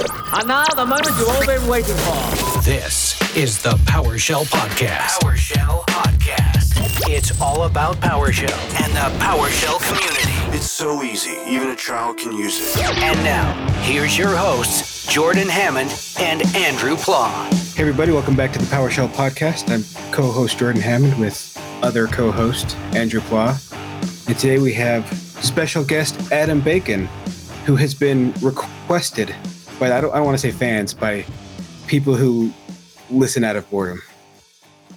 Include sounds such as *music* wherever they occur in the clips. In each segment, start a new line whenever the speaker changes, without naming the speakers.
And now, the moment you've all been waiting for.
This is the PowerShell Podcast.
PowerShell Podcast.
It's all about PowerShell and the PowerShell community.
It's so easy, even a child can use it.
And now, here's your hosts, Jordan Hammond and Andrew Pla.
Hey, everybody, welcome back to the PowerShell Podcast. I'm co host Jordan Hammond with other co host Andrew Pla. And today we have special guest Adam Bacon, who has been requested by, I don't, I don't want to say fans, by people who listen out of boredom.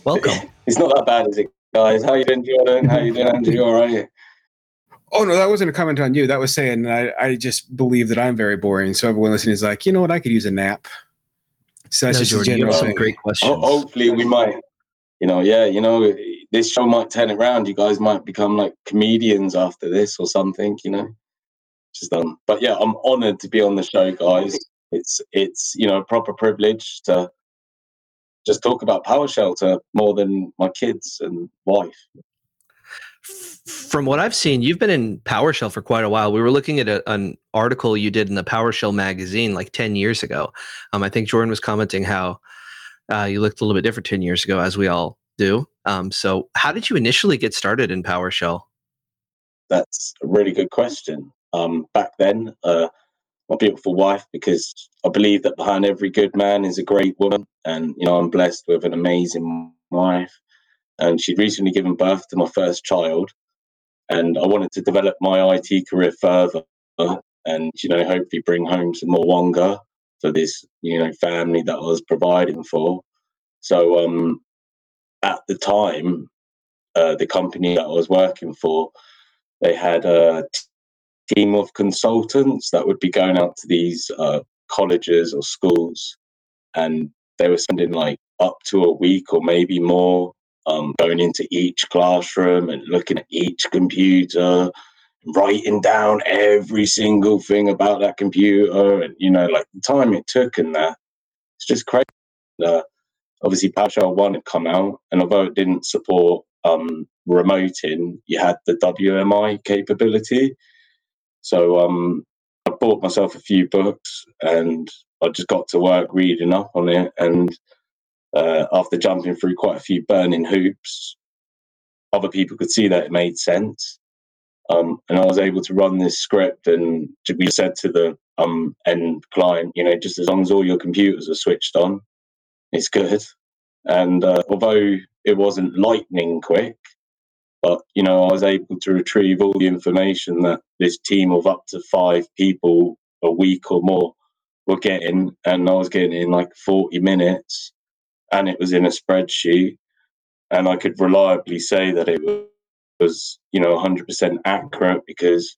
Welcome. *laughs* It's not that bad, is it, guys? How you doing, Jordan? How you doing, Andrew? All right.
Oh no, that wasn't a comment on you. That was saying I, I just believe that I'm very boring. So everyone listening is like, you know what, I could use a nap. So that's
No,
just a
Jordan, you
general
have some
thing.
great questions.
Ho- hopefully, we might. You know, yeah. You know, this show might turn it around. You guys might become like comedians after this or something. You know, just um. But yeah, I'm honoured to be on the show, guys. It's it's you know a proper privilege to just talk about PowerShell to more than my kids and wife.
From what I've seen, you've been in PowerShell for quite a while. We were looking at a, an article you did in the PowerShell magazine like 10 years ago. Um, I think Jordan was commenting how uh, you looked a little bit different 10 years ago, as we all do. Um, so, how did you initially get started in PowerShell?
That's a really good question. Um, back then, uh, my beautiful wife, because I believe that behind every good man is a great woman, and you know I'm blessed with an amazing wife. And she'd recently given birth to my first child, and I wanted to develop my IT career further, and you know hopefully bring home some more wonga for this you know family that I was providing for. So um, at the time, uh, the company that I was working for they had a team of consultants that would be going out to these uh, colleges or schools. And they were spending like up to a week or maybe more um, going into each classroom and looking at each computer writing down every single thing about that computer and you know like the time it took and that. It's just crazy. Uh, obviously PowerShell 1 had come out and although it didn't support um, remoting, you had the WMI capability. So um, I bought myself a few books and I just got to work reading up on it. And uh, after jumping through quite a few burning hoops, other people could see that it made sense. Um, and I was able to run this script and we said to the um, end client, you know, just as long as all your computers are switched on, it's good. And uh, although it wasn't lightning quick, but you know, I was able to retrieve all the information that this team of up to five people a week or more were getting, and I was getting in like 40 minutes, and it was in a spreadsheet, and I could reliably say that it was, you know, 100% accurate because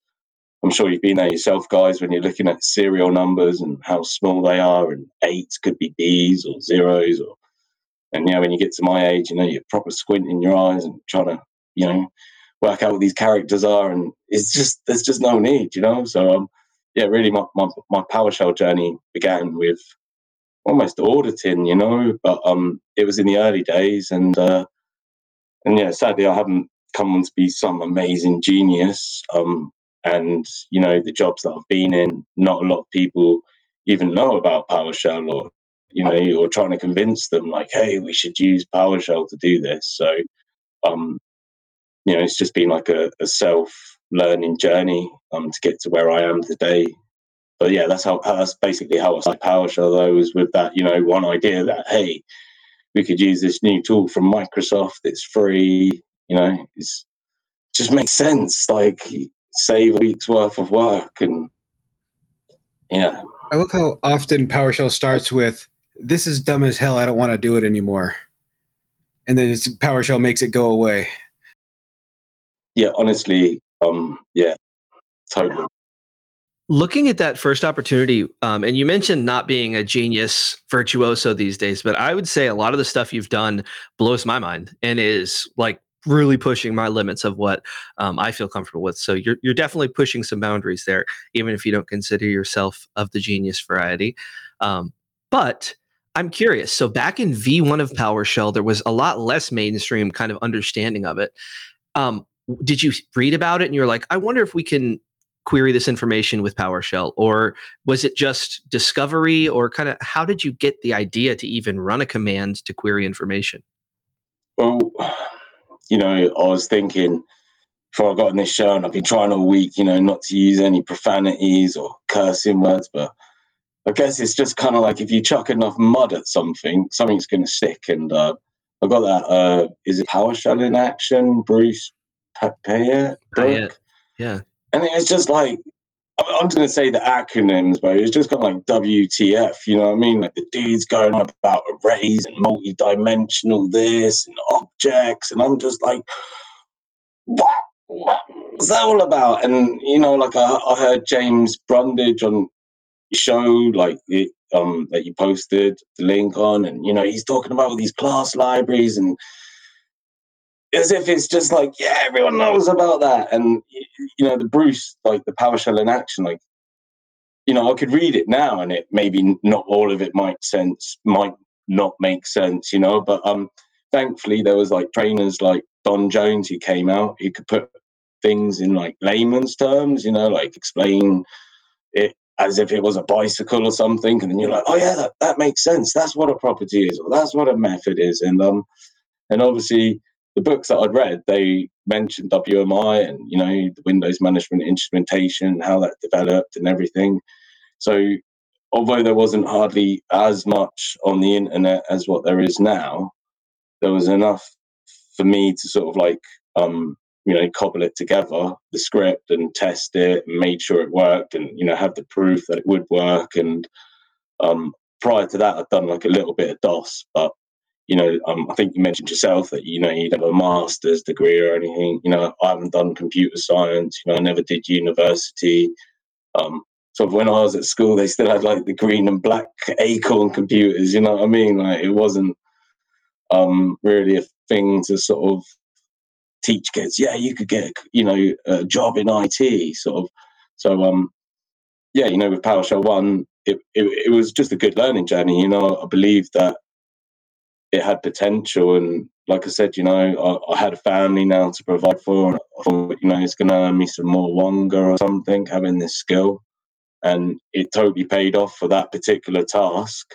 I'm sure you've been there yourself, guys, when you're looking at serial numbers and how small they are, and eights could be B's or zeros, or and you know, when you get to my age, you know, you're proper squinting your eyes and trying to, you know, work out what these characters are, and it's just there's just no need, you know. So um, yeah, really, my my, my PowerShell journey began with almost auditing, you know, but um, it was in the early days, and uh, and yeah, sadly, I haven't come on to be some amazing genius. Um, and you know, the jobs that I've been in, not a lot of people even know about PowerShell, or you know, you're trying to convince them like, hey, we should use PowerShell to do this. So, um, you know, it's just been like a, a self-learning journey um, to get to where I am today. But yeah, that's how that's basically how I started PowerShell. Though was with that, you know, one idea that hey, we could use this new tool from Microsoft. It's free. You know, it's just makes sense. Like save a week's worth of work and yeah.
I look how often PowerShell starts with "This is dumb as hell. I don't want to do it anymore," and then PowerShell makes it go away.
Yeah, honestly, um, yeah, totally.
Looking at that first opportunity, um, and you mentioned not being a genius virtuoso these days, but I would say a lot of the stuff you've done blows my mind and is like really pushing my limits of what um, I feel comfortable with. So you're you're definitely pushing some boundaries there, even if you don't consider yourself of the genius variety. Um, but I'm curious. So back in V1 of PowerShell, there was a lot less mainstream kind of understanding of it. Um, did you read about it and you're like, I wonder if we can query this information with PowerShell? Or was it just discovery? Or kind of how did you get the idea to even run a command to query information?
Well, you know, I was thinking before I got on this show, and I've been trying all week, you know, not to use any profanities or cursing words, but I guess it's just kind of like if you chuck enough mud at something, something's going to stick. And uh, I got that. Uh, is it PowerShell in action? Bruce Payette?
Payette. Yeah.
And it's just like I'm just going to say the acronyms, but it's just kind of like WTF, you know what I mean? Like the dude's going about arrays and multi-dimensional this and objects, and I'm just like, what? What's that all about? And you know, like I, I heard James Brundage on show, like it, um, that you posted the link on, and you know, he's talking about all these class libraries and as if it's just like, yeah, everyone knows about that. And you know, the Bruce, like the PowerShell in action, like, you know, I could read it now and it maybe not all of it might sense, might not make sense, you know, but um thankfully there was like trainers like Don Jones who came out, he could put things in like layman's terms, you know, like explain it as if it was a bicycle or something. And then you're like, oh yeah, that, that makes sense. That's what a property is, or that's what a method is. And um and obviously the books that I'd read, they mentioned WMI and you know the Windows management instrumentation, how that developed and everything. So although there wasn't hardly as much on the internet as what there is now, there was enough for me to sort of like um, you know cobble it together, the script, and test it, and made sure it worked, and you know have the proof that it would work. And um, prior to that, I'd done like a little bit of DOS, but you know, um, I think you mentioned yourself that you know you have a master's degree or anything. You know, I haven't done computer science. You know, I never did university. Um, so when I was at school, they still had like the green and black Acorn computers. You know what I mean? Like it wasn't um, really a thing to sort of teach kids. Yeah, you could get you know a job in IT. Sort of. So um, yeah, you know, with PowerShell One, it, it it was just a good learning journey. You know, I believe that it had potential. And like I said, you know, I, I had a family now to provide for. And I thought, you know, it's going to earn me some more wonga or something, having this skill. And it totally paid off for that particular task.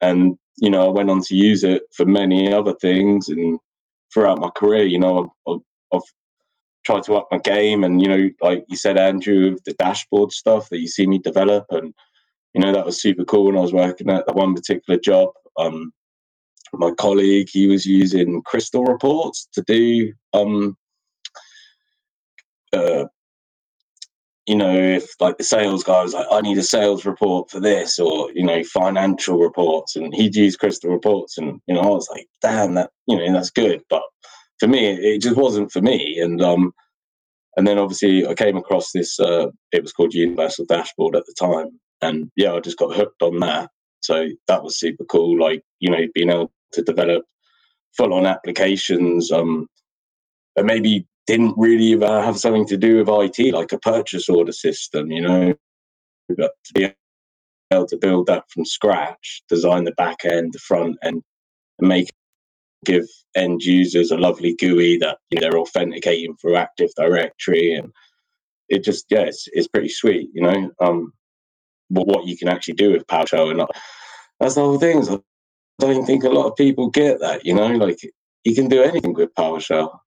And, you know, I went on to use it for many other things. And throughout my career, you know, I've, I've tried to up my game. And, you know, like you said, Andrew, the dashboard stuff that you see me develop. And, you know, that was super cool when I was working at that one particular job. Um, my colleague, he was using crystal reports to do, um, uh, you know, if like the sales guy was like, I need a sales report for this, or you know, financial reports, and he'd use crystal reports, and you know, I was like, damn, that you know, that's good, but for me, it just wasn't for me, and um, and then obviously I came across this. Uh, it was called Universal Dashboard at the time, and yeah, I just got hooked on that. So that was super cool. Like you know, being able to develop full on applications um, that maybe didn't really have something to do with IT, like a purchase order system, you know. But to be able to build that from scratch, design the back end, the front end, and make give end users a lovely GUI that you know, they're authenticating through Active Directory, and it just yeah, it's, it's pretty sweet, you know. Um, what, what you can actually do with PowerShell, and that's the whole thing. Is don't think a lot of people get that. You know, like you can do anything with PowerShell.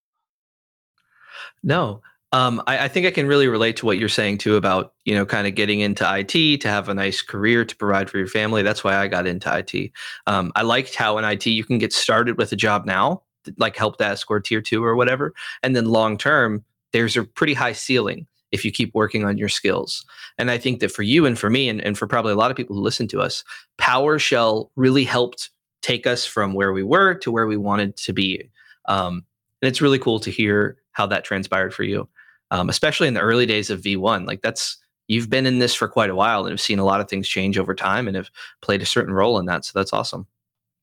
No, um, I, I, think I can really relate to what you're saying too about you know kind of getting into IT to have a nice career to provide for your family. That's why I got into IT. Um, I liked how in IT you can get started with a job now, like help desk or tier two or whatever, and then long term there's a pretty high ceiling if you keep working on your skills. And I think that for you and for me and, and for probably a lot of people who listen to us, PowerShell really helped take us from where we were to where we wanted to be. Um, and it's really cool to hear how that transpired for you, um, especially in the early days of V1. Like that's you've been in this for quite a while and have seen a lot of things change over time and have played a certain role in that. So that's awesome.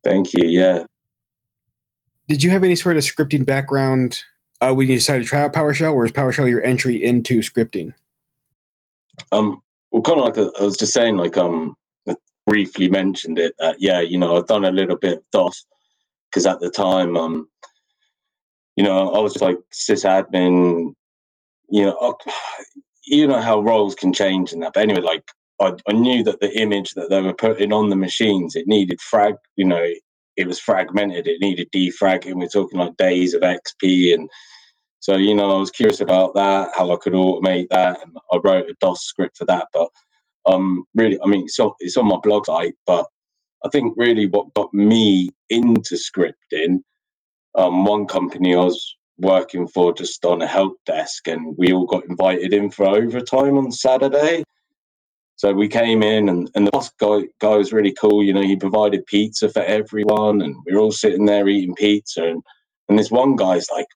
Thank you. Yeah.
Did you have any sort of scripting background uh, when you decided to try out PowerShell, or is PowerShell your entry into scripting?
Um, well, kind of like I was just saying, like um, briefly mentioned it that yeah, you know, I've done a little bit of DOS because at the time, um, you know, I was like sysadmin. You know, *sighs* you know how roles can change and that. But anyway, like I, I knew that the image that they were putting on the machines, it needed frag, you know, it was fragmented. It needed defragging. We're talking like days of XP, and so you know, I was curious about that, how I could automate that, and I wrote a DOS script for that. But um, really, I mean, it's on, it's on my blog site, but I think really what got me into scripting, um, one company I was working for just on a help desk, and we all got invited in for overtime on Saturday. So we came in, and, and the boss guy, guy was really cool. You know, he provided pizza for everyone, and we were all sitting there eating pizza. And, and this one guy's like,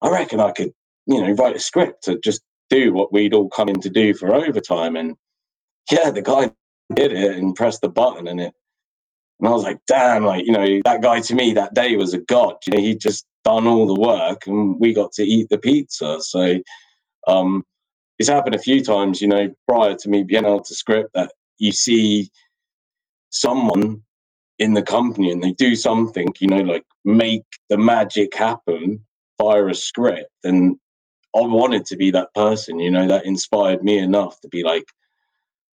I reckon I could, you know, write a script to just do what we'd all come in to do for overtime. And yeah, the guy did it and pressed the button, and it and I was like, damn, like, you know, that guy to me that day was a god. You know, he'd just done all the work and we got to eat the pizza. So um, it's happened a few times, you know, prior to me being able to script that you see someone in the company and they do something, you know, like make the magic happen via a script. And I wanted to be that person, you know, that inspired me enough to be like,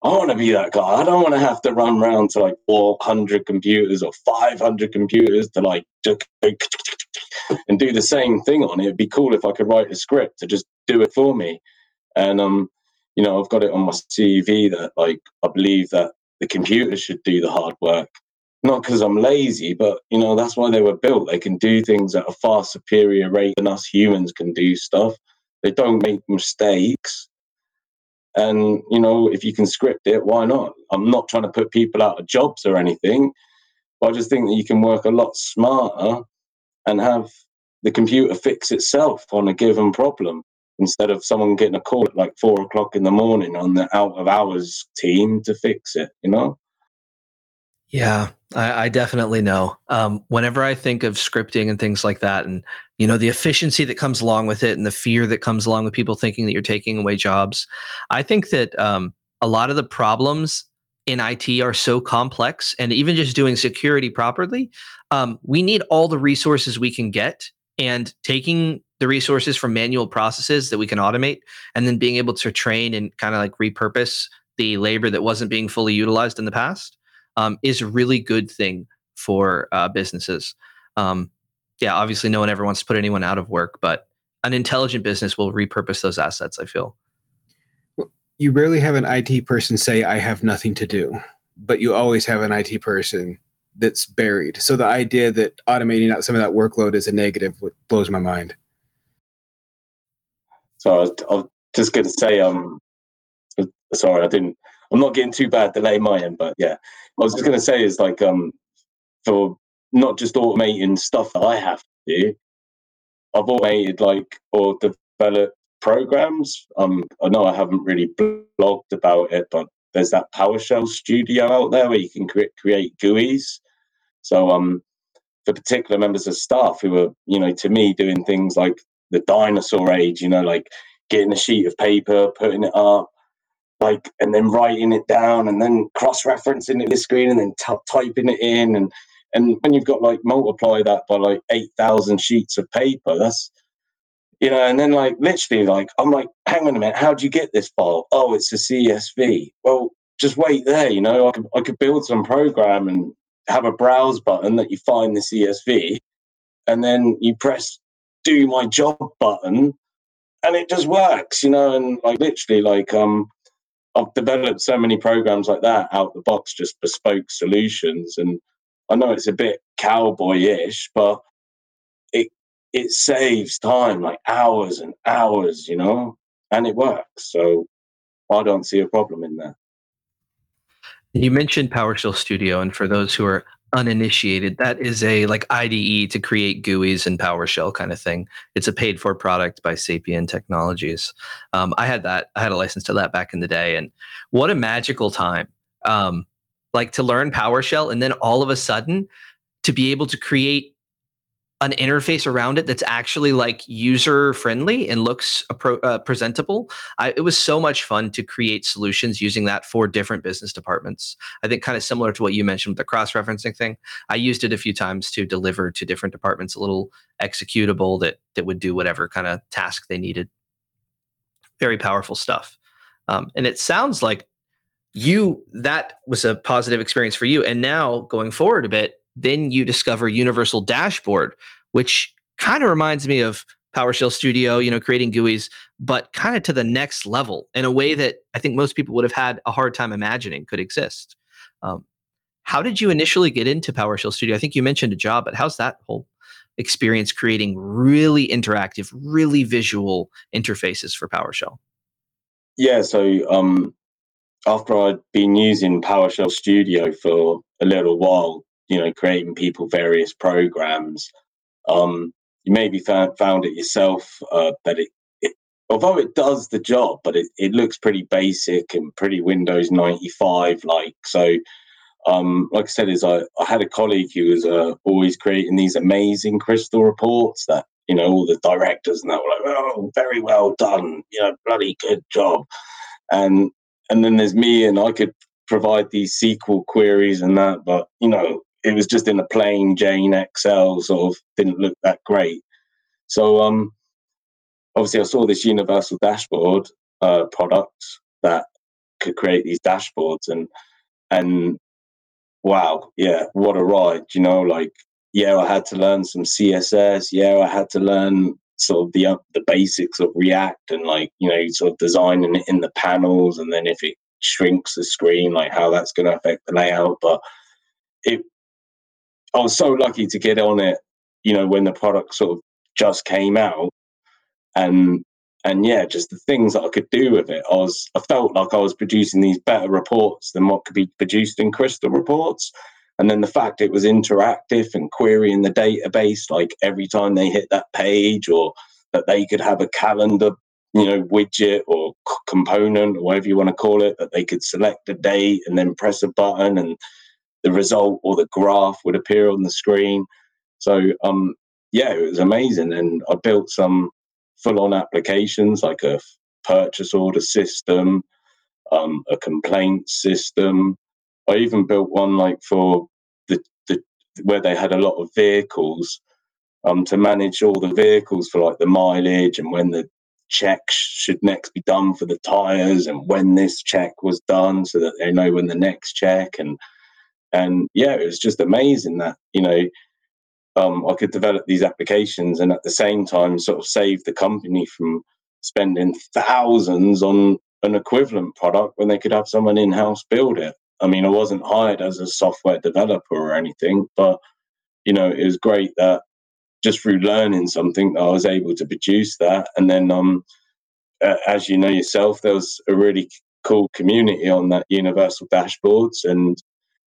I want to be that guy. I don't want to have to run around to like 400 computers or 500 computers to like *laughs* and do the same thing on it. It'd be cool if I could write a script to just do it for me. And um, you know, I've got it on my CV that like I believe that the computer should do the hard work. Not because I'm lazy, but you know, that's why they were built. They can do things at a far superior rate than us humans can do stuff. They don't make mistakes and, you know, if you can script it, why not? I'm not trying to put people out of jobs or anything, but I just think that you can work a lot smarter and have the computer fix itself on a given problem instead of someone getting a call at like four o'clock in the morning on the out of hours team to fix it, you know?
Yeah, I, I definitely know. Um, whenever I think of scripting and things like that, and you know the efficiency that comes along with it, and the fear that comes along with people thinking that you're taking away jobs, I think that um, a lot of the problems in IT are so complex, and even just doing security properly, um, we need all the resources we can get, and taking the resources from manual processes that we can automate, and then being able to train and kind of like repurpose the labor that wasn't being fully utilized in the past um, is a really good thing for uh, businesses. Um, yeah, obviously, no one ever wants to put anyone out of work, but an intelligent business will repurpose those assets. I feel.
You rarely have an IT person say, "I have nothing to do," but you always have an IT person that's buried. So the idea that automating out some of that workload is a negative blows my mind.
So I was, I was just going to say, um, sorry, I didn't. I'm not getting too bad delay my end, but yeah, I was just going to say is like um for not just automating stuff that I have to do, I've automated like or developed programs. Um, I know I haven't really blogged about it, but there's that PowerShell studio out there where you can create create GUIs. So um, for particular members of staff who are, you know, to me doing things like the dinosaur age, you know, like getting a sheet of paper, putting it up, like and then writing it down and then cross-referencing it the screen and then t- typing it in and and when you've got like multiply that by like 8000 sheets of paper that's you know and then like literally like i'm like hang on a minute how do you get this file? Oh it's a csv well just wait there you know i could, I could build some program and have a browse button that you find the csv and then you press do my job button and it just works you know and like literally like um I've developed so many programs like that out the box, just bespoke solutions. And I know it's a bit cowboy-ish, but it it saves time, like hours and hours, you know, and it works. So I don't see a problem in that.
You mentioned PowerShell Studio, and for those who are uninitiated, that is a like IDE to create GUIs and PowerShell kind of thing. It's a paid for product by Sapien Technologies. Um, I had that. I had a license to that back in the day, and what a magical time! Um, like to learn PowerShell, and then all of a sudden to be able to create an interface around it that's actually like user friendly and looks uh, presentable. I, it was so much fun to create solutions using that for different business departments. I think kind of similar to what you mentioned with the cross referencing thing. I used it a few times to deliver to different departments a little executable that that would do whatever kind of task they needed. very powerful stuff. Um, and it sounds like you that was a positive experience for you. And now going forward a bit, then you discover Universal Dashboard, which kind of reminds me of PowerShell Studio, you know, creating GUIs, but kind of to the next level in a way that I think most people would have had a hard time imagining could exist. Um, how did you initially get into PowerShell Studio? I think you mentioned a job, but how's that whole experience creating really interactive, really visual interfaces for PowerShell?
Yeah, so um, after I'd been using PowerShell Studio for a little while, you know, creating people various programs, um, you maybe found, found it yourself uh, that it, it, although it does the job, but it, it looks pretty basic and pretty Windows 95 like. So, um, like I said, is I, I had a colleague who was uh, always creating these amazing crystal reports that you know all the directors and that were like, oh, very well done, you know, bloody good job, and and then there's me and I could provide these SQL queries and that, but you know, it was just in a plain Jane Excel, sort of didn't look that great. So um, obviously, I saw this universal dashboard uh, product that could create these dashboards, and and wow, yeah, what a ride! You know, like yeah, I had to learn some CSS. Yeah, I had to learn sort of the uh, the basics of React and like you know sort of designing it in the panels, and then if it shrinks the screen, like how that's going to affect the layout. But it I was so lucky to get on it, you know, when the product sort of just came out, and and yeah, just the things that I could do with it. I was I felt like I was producing these better reports than what could be produced in Crystal reports. And then the fact it was interactive and querying the database, like every time they hit that page, or that they could have a calendar, you know, widget or component or whatever you want to call it, that they could select a date and then press a button and the result or the graph would appear on the screen. So um, yeah, it was amazing, and I built some full-on applications like a purchase order system, um, a complaint system. I even built one like for the, the where they had a lot of vehicles um, to manage all the vehicles for like the mileage and when the check should next be done for the tires and when this check was done so that they know when the next check and and yeah, it was just amazing that you know um, I could develop these applications and at the same time sort of save the company from spending thousands on an equivalent product when they could have someone in house build it. I mean, I wasn't hired as a software developer or anything, but you know, it was great that just through learning something, I was able to produce that. And then, um, as you know yourself, there was a really cool community on that Universal dashboards, and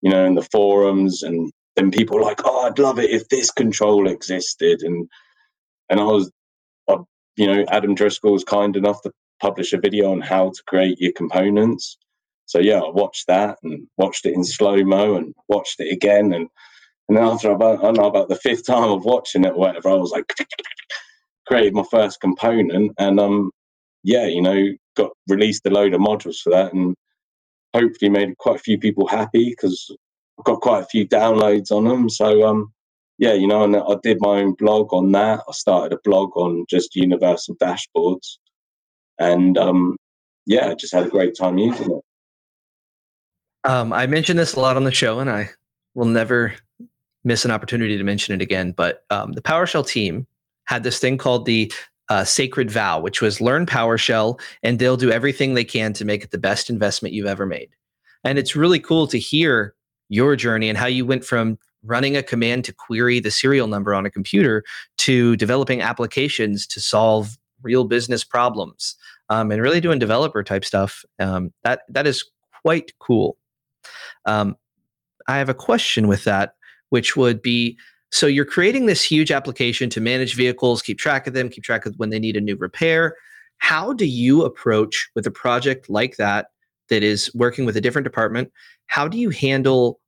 you know, in the forums, and then people like, "Oh, I'd love it if this control existed," and and I was, I, you know, Adam Driscoll was kind enough to publish a video on how to create your components. So yeah, I watched that and watched it in slow mo and watched it again, and and then after about I know about the fifth time of watching it or whatever, I was like, *laughs* created my first component, and um, yeah, you know, got released a load of modules for that, and hopefully made quite a few people happy because I've got quite a few downloads on them. So um, yeah, you know, and I did my own blog on that. I started a blog on just universal dashboards, and um, yeah, I just had a great time using it.
Um, I mentioned this a lot on the show, and I will never miss an opportunity to mention it again. But um, the PowerShell team had this thing called the uh, sacred vow, which was learn PowerShell and they'll do everything they can to make it the best investment you've ever made. And it's really cool to hear your journey and how you went from running a command to query the serial number on a computer to developing applications to solve real business problems um, and really doing developer type stuff. Um, that that is quite cool. Um, I have a question with that, which would be so you're creating this huge application to manage vehicles, keep track of them, keep track of when they need a new repair. How do you approach with a project like that that is working with a different department? How do you handle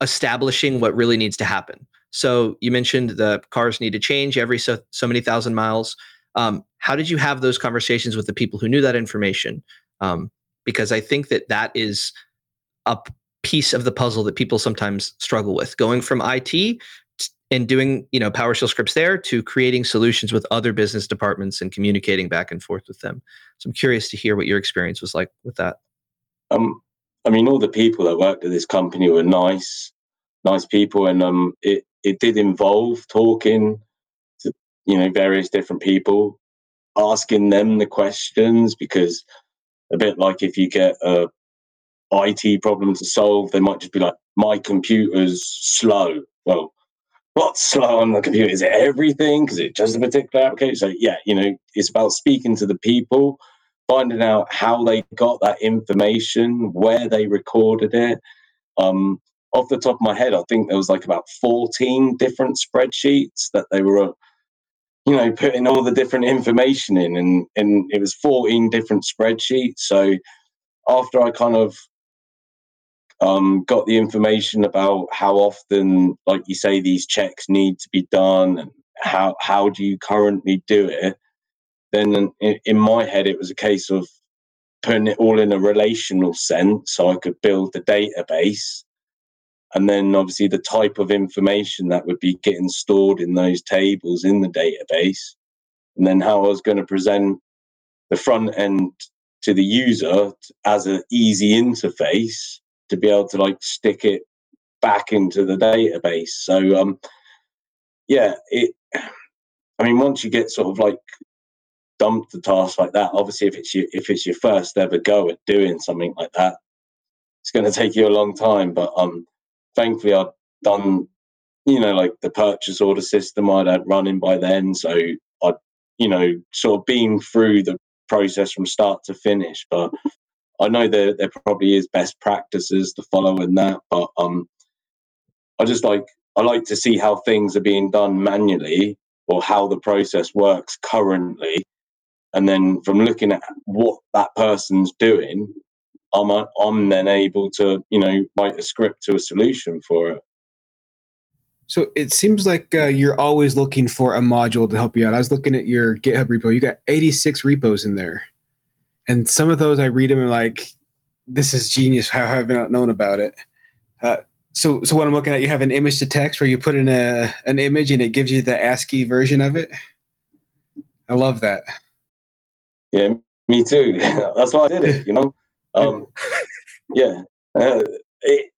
establishing what really needs to happen? So you mentioned the cars need to change every so, so many thousand miles. Um, how did you have those conversations with the people who knew that information? Um, because I think that that is a piece of the puzzle that people sometimes struggle with going from IT and doing you know PowerShell scripts there to creating solutions with other business departments and communicating back and forth with them. So I'm curious to hear what your experience was like with that.
Um, I mean, all the people that worked at this company were nice, nice people, and um, it it did involve talking to you know various different people, asking them the questions because a bit like if you get a IT problem to solve, they might just be like, "My computer's slow." Well, what's slow on the computer? Is it everything? Because it just a particular application? So yeah, you know, it's about speaking to the people, finding out how they got that information, where they recorded it. Um, off the top of my head, I think there was like about 14 different spreadsheets that they were, you know, putting all the different information in, and and it was 14 different spreadsheets. So after I kind of um, got the information about how often, like you say, these checks need to be done and how how do you currently do it. Then in, in my head, it was a case of putting it all in a relational sense, so I could build the database, and then obviously the type of information that would be getting stored in those tables in the database, and then how I was going to present the front end to the user as an easy interface to be able to like stick it back into the database. So um, yeah, it. I mean, once you get sort of like dumped the task like that, obviously, if it's your if it's your first ever go at doing something like that, it's going to take you a long time. But um, thankfully, I've done, you know, like the purchase order system I'd had running by then, so I'd, you know, sort of been through the process from start to finish. But I know there there probably is best practices to follow in that, but um, I just like I like to see how things are being done manually or how the process works currently, and then from looking at what that person's doing, I'm I'm then able to you know write a script to a solution for it.
So it seems like uh, you're always looking for a module to help you out. I was looking at your GitHub repo. You got 86 repos in there and some of those I read them and like, this is genius. How have I not known about it? Uh, so, so what I'm looking at, you have an image to text where you put in a an image and it gives you the ASCII version of it. I love that.
Yeah, me too. *laughs* That's why I did it. You know, *laughs* um, yeah. Uh, it,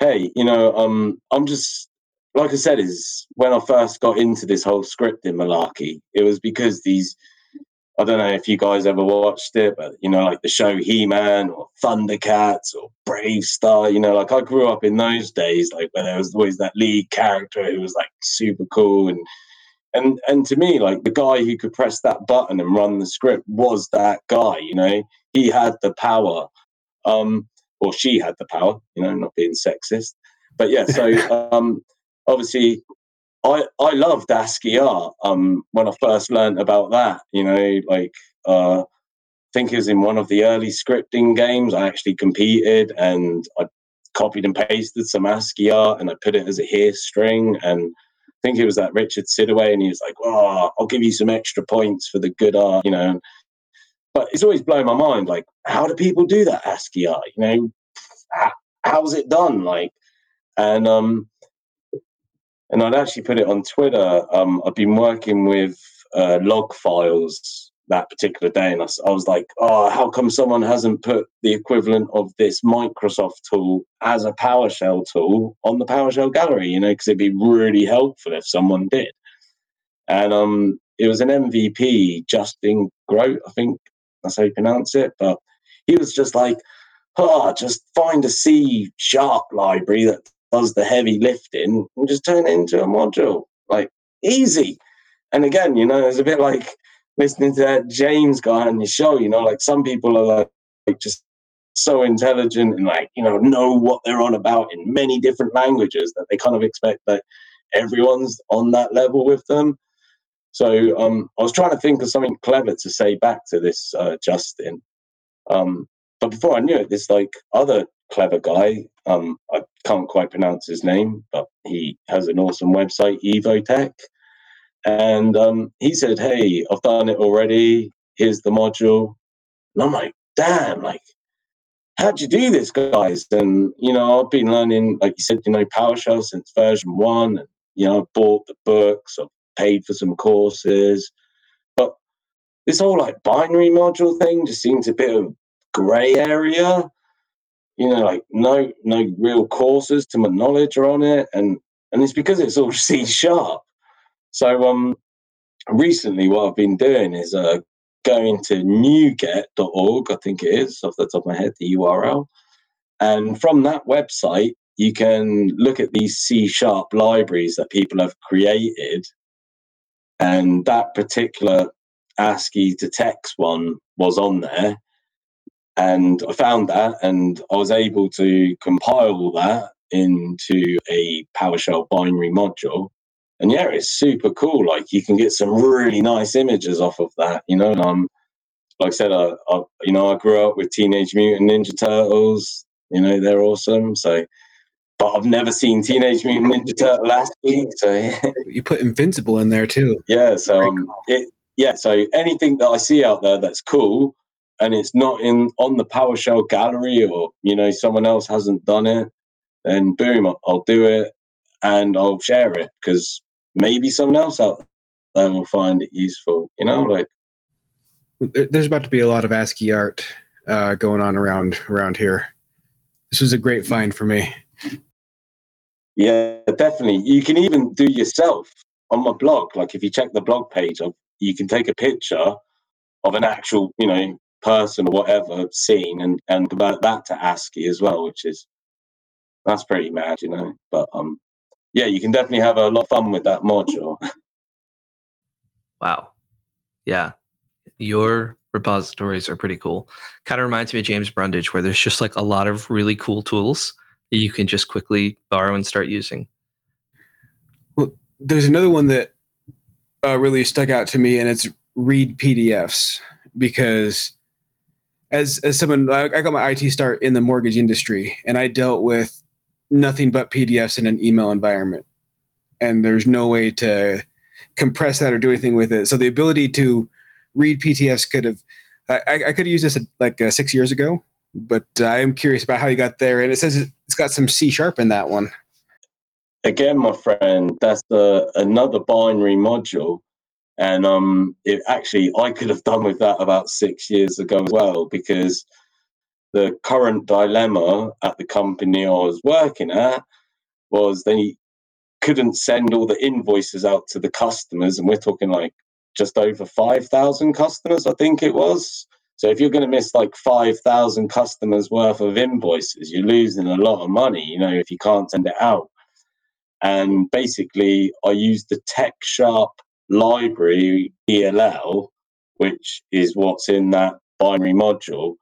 hey, you know, um, I'm just like I said, is when I first got into this whole scripting malarkey, it was because these I don't know if you guys ever watched it, but you know, like the show He Man or Thundercats or BraveStarr, you know, like I grew up in those days, like where there was always that lead character who was like super cool and and and to me, like the guy who could press that button and run the script was that guy, you know. He had the power. Um, or she had the power, you know, not being sexist. But yeah, so *laughs* um obviously I I loved ASCII art. Um, when I first learned about that, you know, like uh, I think it was in one of the early scripting games. I actually competed and I copied and pasted some ASCII art and I put it as a here string. And I think it was that Richard Siddaway, and he was like, "Oh, I'll give you some extra points for the good art," you know. But it's always blown my mind, like, how do people do that ASCII art? You know, how, how's it done? Like, and um, and I'd actually put it on Twitter. Um, I've been working with uh, log files that particular day, and I, I, was like, "Oh, how come someone hasn't put the equivalent of this Microsoft tool as a PowerShell tool on the PowerShell gallery?" You know, because it'd be really helpful if someone did. And um, it was an MVP, Justin Grote, I think that's how you pronounce it, but he was just like, "Oh, just find a C sharp library that does the heavy lifting and just turn it into a module. Like easy. And again, you know, it's a bit like listening to that James guy on your show, you know, like some people are like, like just so intelligent and like, you know, know what they're on about in many different languages that they kind of expect that everyone's on that level with them. So um, I was trying to think of something clever to say back to this uh, Justin. Um, but before I knew it, this like other clever guy. Um, I can't quite pronounce his name, but he has an awesome website, Evotec. And um, he said, Hey, I've done it already. Here's the module. And I'm like, damn, like, how'd you do this, guys? And, you know, I've been learning, like you said, you know, PowerShell since version one. And you know, I've bought the books, I've paid for some courses, but this whole like binary module thing just seems a bit of grey area. You know, like no no real courses to my knowledge are on it, and and it's because it's all *laughs* C sharp. So um, recently what I've been doing is uh going to NuGet.org, I think it is off the top of my head, the URL, and from that website you can look at these C sharp libraries that people have created, and that particular ASCII to text one was on there. And I found that, and I was able to compile that into a PowerShell binary module. And yeah, it's super cool. Like you can get some really nice images off of that. You know, And um, like I said, I, I you know I grew up with Teenage Mutant Ninja Turtles. You know, they're awesome. So, but I've never seen Teenage Mutant Ninja Turtle last week. So *laughs*
You put Invincible in there too.
yeah, so um, it yeah, so anything that I see out there that's cool and it's not in on the PowerShell gallery or you know someone else hasn't done it, then boom, I'll, I'll do it and I'll share it because maybe someone else out there will find it useful. You know, like
There's about to be a lot of ASCII art uh, going on around around here. This was a great find for me.
Yeah, definitely. You can even do yourself on my blog. Like if you check the blog page, of, you can take a picture of an actual, you know, person or whatever scene and and convert that to ASCII as well, which is that's pretty mad, you know. But um, yeah, you can definitely have a lot of fun with that module. *laughs*
Wow. Yeah. Your repositories are pretty cool. Kind of reminds me of James Brundage, where there's just like a lot of really cool tools that you can just quickly borrow and start using.
Well, There's another one that uh, really stuck out to me, and it's read PDFs because as as someone I, got my IT start in the mortgage industry, and I dealt with nothing but PDFs in an email environment, and there's no way to compress that or do anything with it. So the ability to read PDFs could have I, I could have used this like uh, six years ago, but I am curious about how you got there. And it says it's got some C sharp in that one.
Again, my friend, that's the another binary module. And um, it actually, I could have done with that about six years ago as well, because the current dilemma at the company I was working at was they couldn't send all the invoices out to the customers, and we're talking like just over five thousand customers, I think it was. So if you're going to miss like five thousand customers worth of invoices, you're losing a lot of money. You know, if you can't send it out. And basically, I used the iTextSharp library ELL, which is what's in that binary module.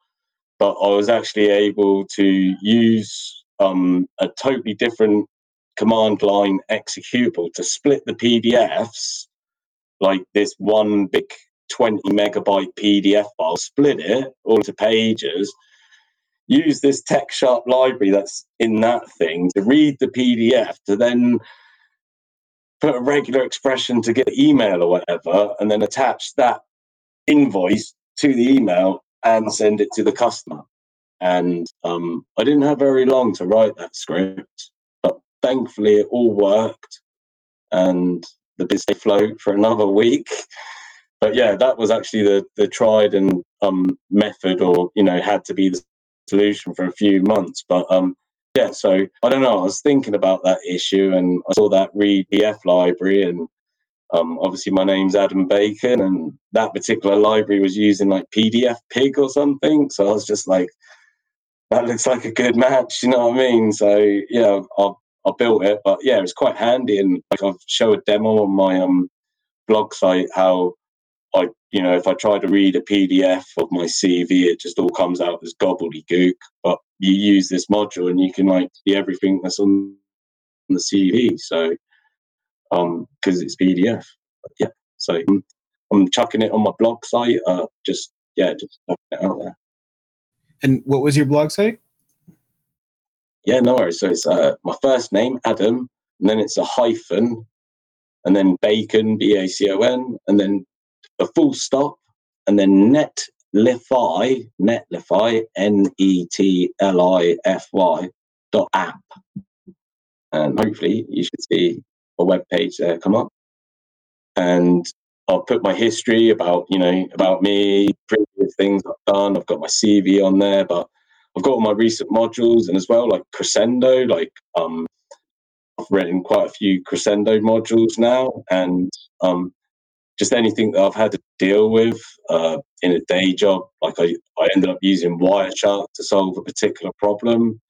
But I was actually able to use um, a totally different command line executable to split the PDFs, like this one big 20 megabyte PDF file, split it all into pages, use this iTextSharp library that's in that thing to read the PDF, to then put a regular expression to get email or whatever, and then attach that invoice to the email and send it to the customer. And um, I didn't have very long to write that script, but thankfully it all worked and the business float for another week. But yeah, that was actually the the tried and um, method, or you know, had to be the solution for a few months. But um, yeah, so I don't know. I was thinking about that issue, and I saw that read library, and um, obviously my name's Adam Bacon, and that particular library was using like PDF Pig or something. So I was just like, that looks like a good match. You know what I mean? So yeah, I, I built it, but yeah, it's quite handy, and like I've showed a demo on my um blog site how I, you know, if I try to read a PDF of my CV, it just all comes out as gobbledygook. But you use this module and you can like see everything that's on the CV. So, um, because it's PDF. But yeah. So I'm, I'm chucking it on my blog site. Uh, just yeah, just chucking it out there.
And what was your blog site?
Yeah, no worries. So it's uh, my first name, Adam, and then it's a hyphen, and then bacon, B A C O N, and then a full stop, and then netlify, netlify, N E T L I F Y dot app. And hopefully you should see a web page there come up, and I'll put my history about you know about me, previous things I've done. I've got my CV on there, but I've got all my recent modules and as well like Crescendo. Like um, I've written quite a few Crescendo modules now, and um, just anything that I've had to deal with uh, in a day job. Like I, I ended up using Wireshark to solve a particular problem,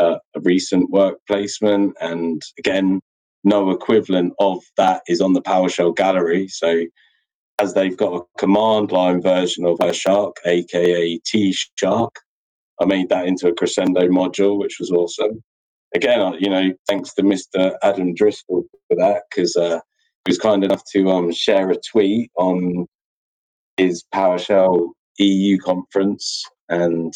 uh, a recent work placement, and again, no equivalent of that is on the PowerShell gallery. So as they've got a command line version of Wireshark, aka T Shark, I made that into a Crescendo module, which was awesome. Again, you know, thanks to Mr. Adam Driscoll for that, because uh, was kind enough to um, share a tweet on his PowerShell EU conference and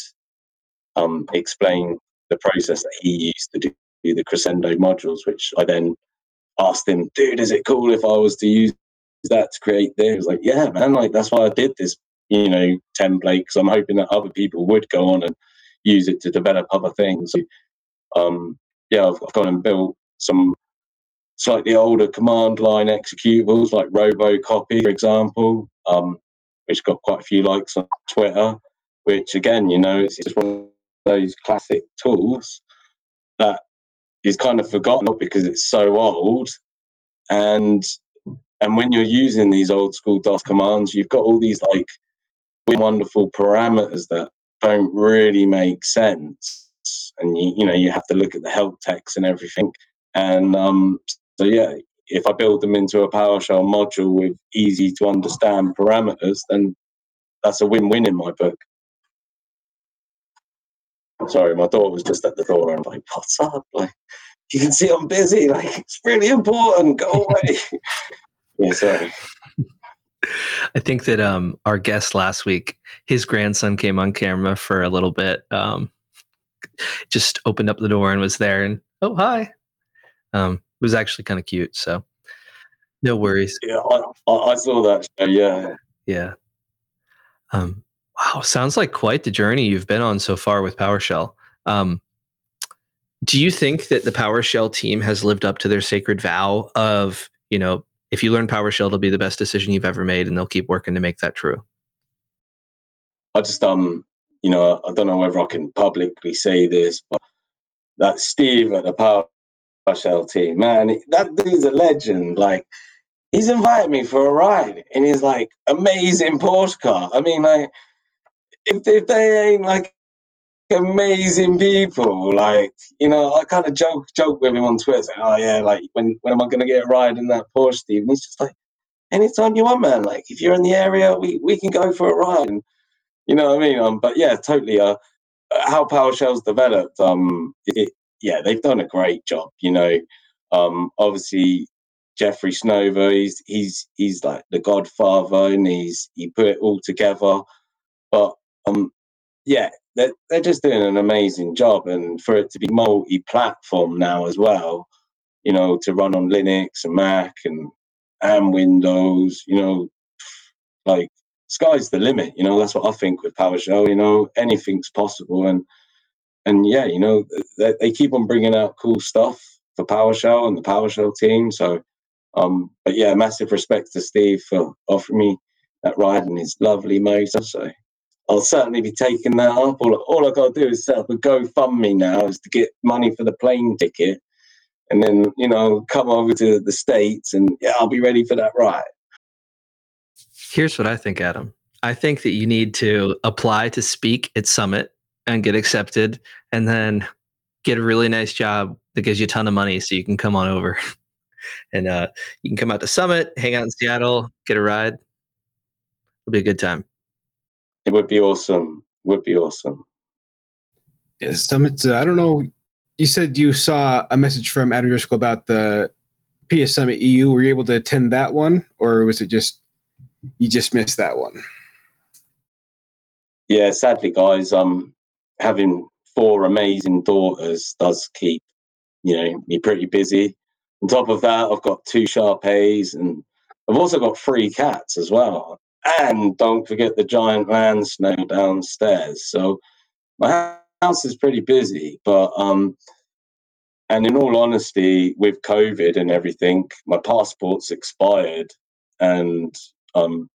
um, explain the process that he used to do the Crescendo modules, which I then asked him, dude, is it cool if I was to use that to create this? He was like, yeah, man, like that's why I did this, you know, template because I'm hoping that other people would go on and use it to develop other things. Um, yeah, I've, I've gone and built some slightly older command line executables like RoboCopy, for example, um, which got quite a few likes on Twitter. Which again, you know, it's just one of those classic tools that is kind of forgotten because it's so old. And and when you're using these old school DOS commands, you've got all these like wonderful parameters that don't really make sense. And you, you know, you have to look at the help text and everything. And um, so yeah, if I build them into a PowerShell module with easy to understand parameters, then that's a win-win in my book. Sorry, my daughter was just at the door and I'm like, what's up? Like, you can see I'm busy. Like, it's really important. Go *laughs* away. yeah, sorry.
I think that um, our guest last week, his grandson came on camera for a little bit. Um, just opened up the door and was there, and oh hi. Um, was actually kind of cute. So no worries.
Yeah, I, I saw that. Show, yeah,
yeah. Um, wow, sounds like quite the journey you've been on so far with PowerShell. Um, do you think that the PowerShell team has lived up to their sacred vow of, you know, if you learn PowerShell, it'll be the best decision you've ever made, and they'll keep working to make that true?
I just, um, you know, I don't know whether I can publicly say this, but that Steve at the Power Team, man, that dude's a legend. Like, he's invited me for a ride in his like amazing Porsche car. I mean, like, if if they ain't like amazing people, like, you know, I kind of joke joke with him on Twitter, saying, "Oh yeah, like, when when am I to get a ride in that Porsche, Steve?" And he's just like, "Anytime you want, man. Like, if you're in the area, we we can go for a ride." And, you know what I mean? Um, but yeah, totally. Uh, how PowerShell's developed, um, it, yeah, they've done a great job. You know, um, obviously Jeffrey Snover, he's he's he's like the godfather, and he's he put it all together. But um, yeah, they're they're just doing an amazing job, and for it to be multi-platform now as well, you know, to run on Linux and Mac and and Windows, you know, like sky's the limit. You know, that's what I think with PowerShell. You know, anything's possible, and and yeah, you know, they, they keep on bringing out cool stuff for PowerShell and the PowerShell team. So, um, but yeah, massive respect to Steve for offering me that ride in his lovely motor. So I'll certainly be taking that up. All, all I got to do is set up a GoFundMe now is to get money for the plane ticket and then, you know, come over to the States and yeah, I'll be ready for that ride.
Here's what I think, Adam. I think that you need to apply to speak at Summit and get accepted and then get a really nice job that gives you a ton of money so you can come on over. *laughs* And uh, you can come out to summit hang out in seattle get a ride. It'll be a good time.
It would be awesome. Would be awesome.
Yeah, summit uh, i don't know you said you saw a message from adam driscoll about the ps summit eu were you able to attend that one or was it just you just missed that one?
Yeah sadly guys um having four amazing daughters does keep you know me pretty busy. On top of that, I've got two Shar-Peis, and I've also got three cats as well. And don't forget the giant land snail downstairs. So my house is pretty busy, but um, and in all honesty, with COVID and everything, my passport's expired, and um,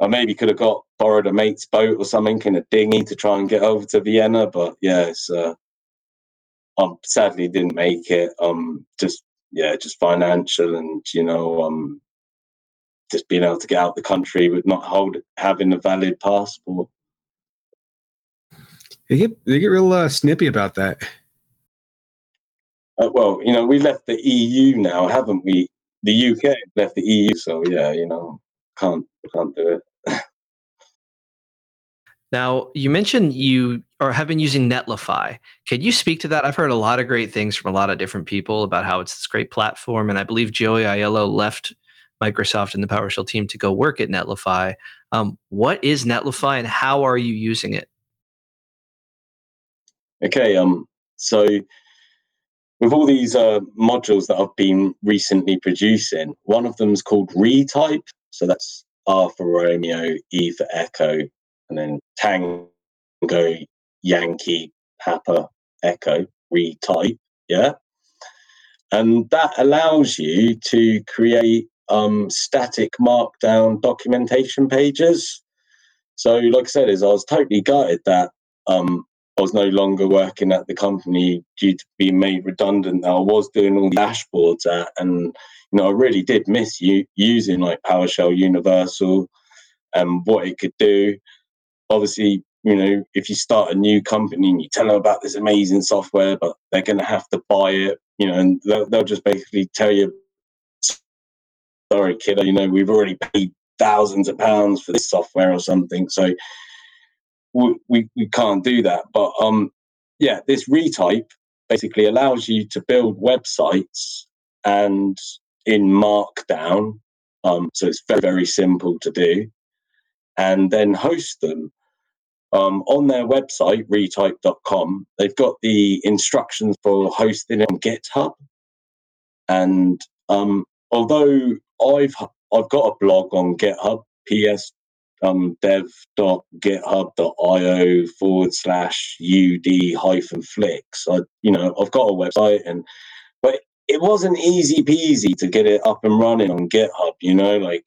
I maybe could have got borrowed a mate's boat or something in a dinghy to try and get over to Vienna, but yes, uh, um, sadly didn't make it. Um, just yeah, just financial and you know, um, just being able to get out of the country with not hold having a valid passport.
They get they get real uh, snippy about that.
Uh, well, you know, we left the EU now, haven't we? The UK left the EU, so yeah, you know, can't can't do it.
Now, you mentioned you or have been using Netlify. Can you speak to that? I've heard a lot of great things from a lot of different people about how it's this great platform, and I believe Joey Aiello left Microsoft and the PowerShell team to go work at Netlify. Um, what is Netlify, and how are you using it?
Okay, um, so with all these uh, modules that I've been recently producing, one of them is called Retype. So that's R for Romeo, E for Echo, and then Tango, Yankee, Papa, Echo, Retype. Yeah. And that allows you to create um, static markdown documentation pages. So, like I said, is I was totally gutted that um, I was no longer working at the company due to being made redundant. I was doing all the dashboards at, and you know, I really did miss you using like PowerShell Universal and what it could do. Obviously, you know, if you start a new company and you tell them about this amazing software, but they're going to have to buy it, you know, and they'll, they'll just basically tell you, sorry, kiddo, you know, we've already paid thousands of pounds for this software or something. So we, we, we can't do that. But um, yeah, this retype basically allows you to build websites and in Markdown. Um, so it's very, very simple to do. And then host them. Um, on their website, retype.com, they've got the instructions for hosting on GitHub. And um, although I've I've got a blog on GitHub, ps um, forward slash ud hyphen flix. I, you know, I've got a website and, but it wasn't easy peasy to get it up and running on GitHub, you know, like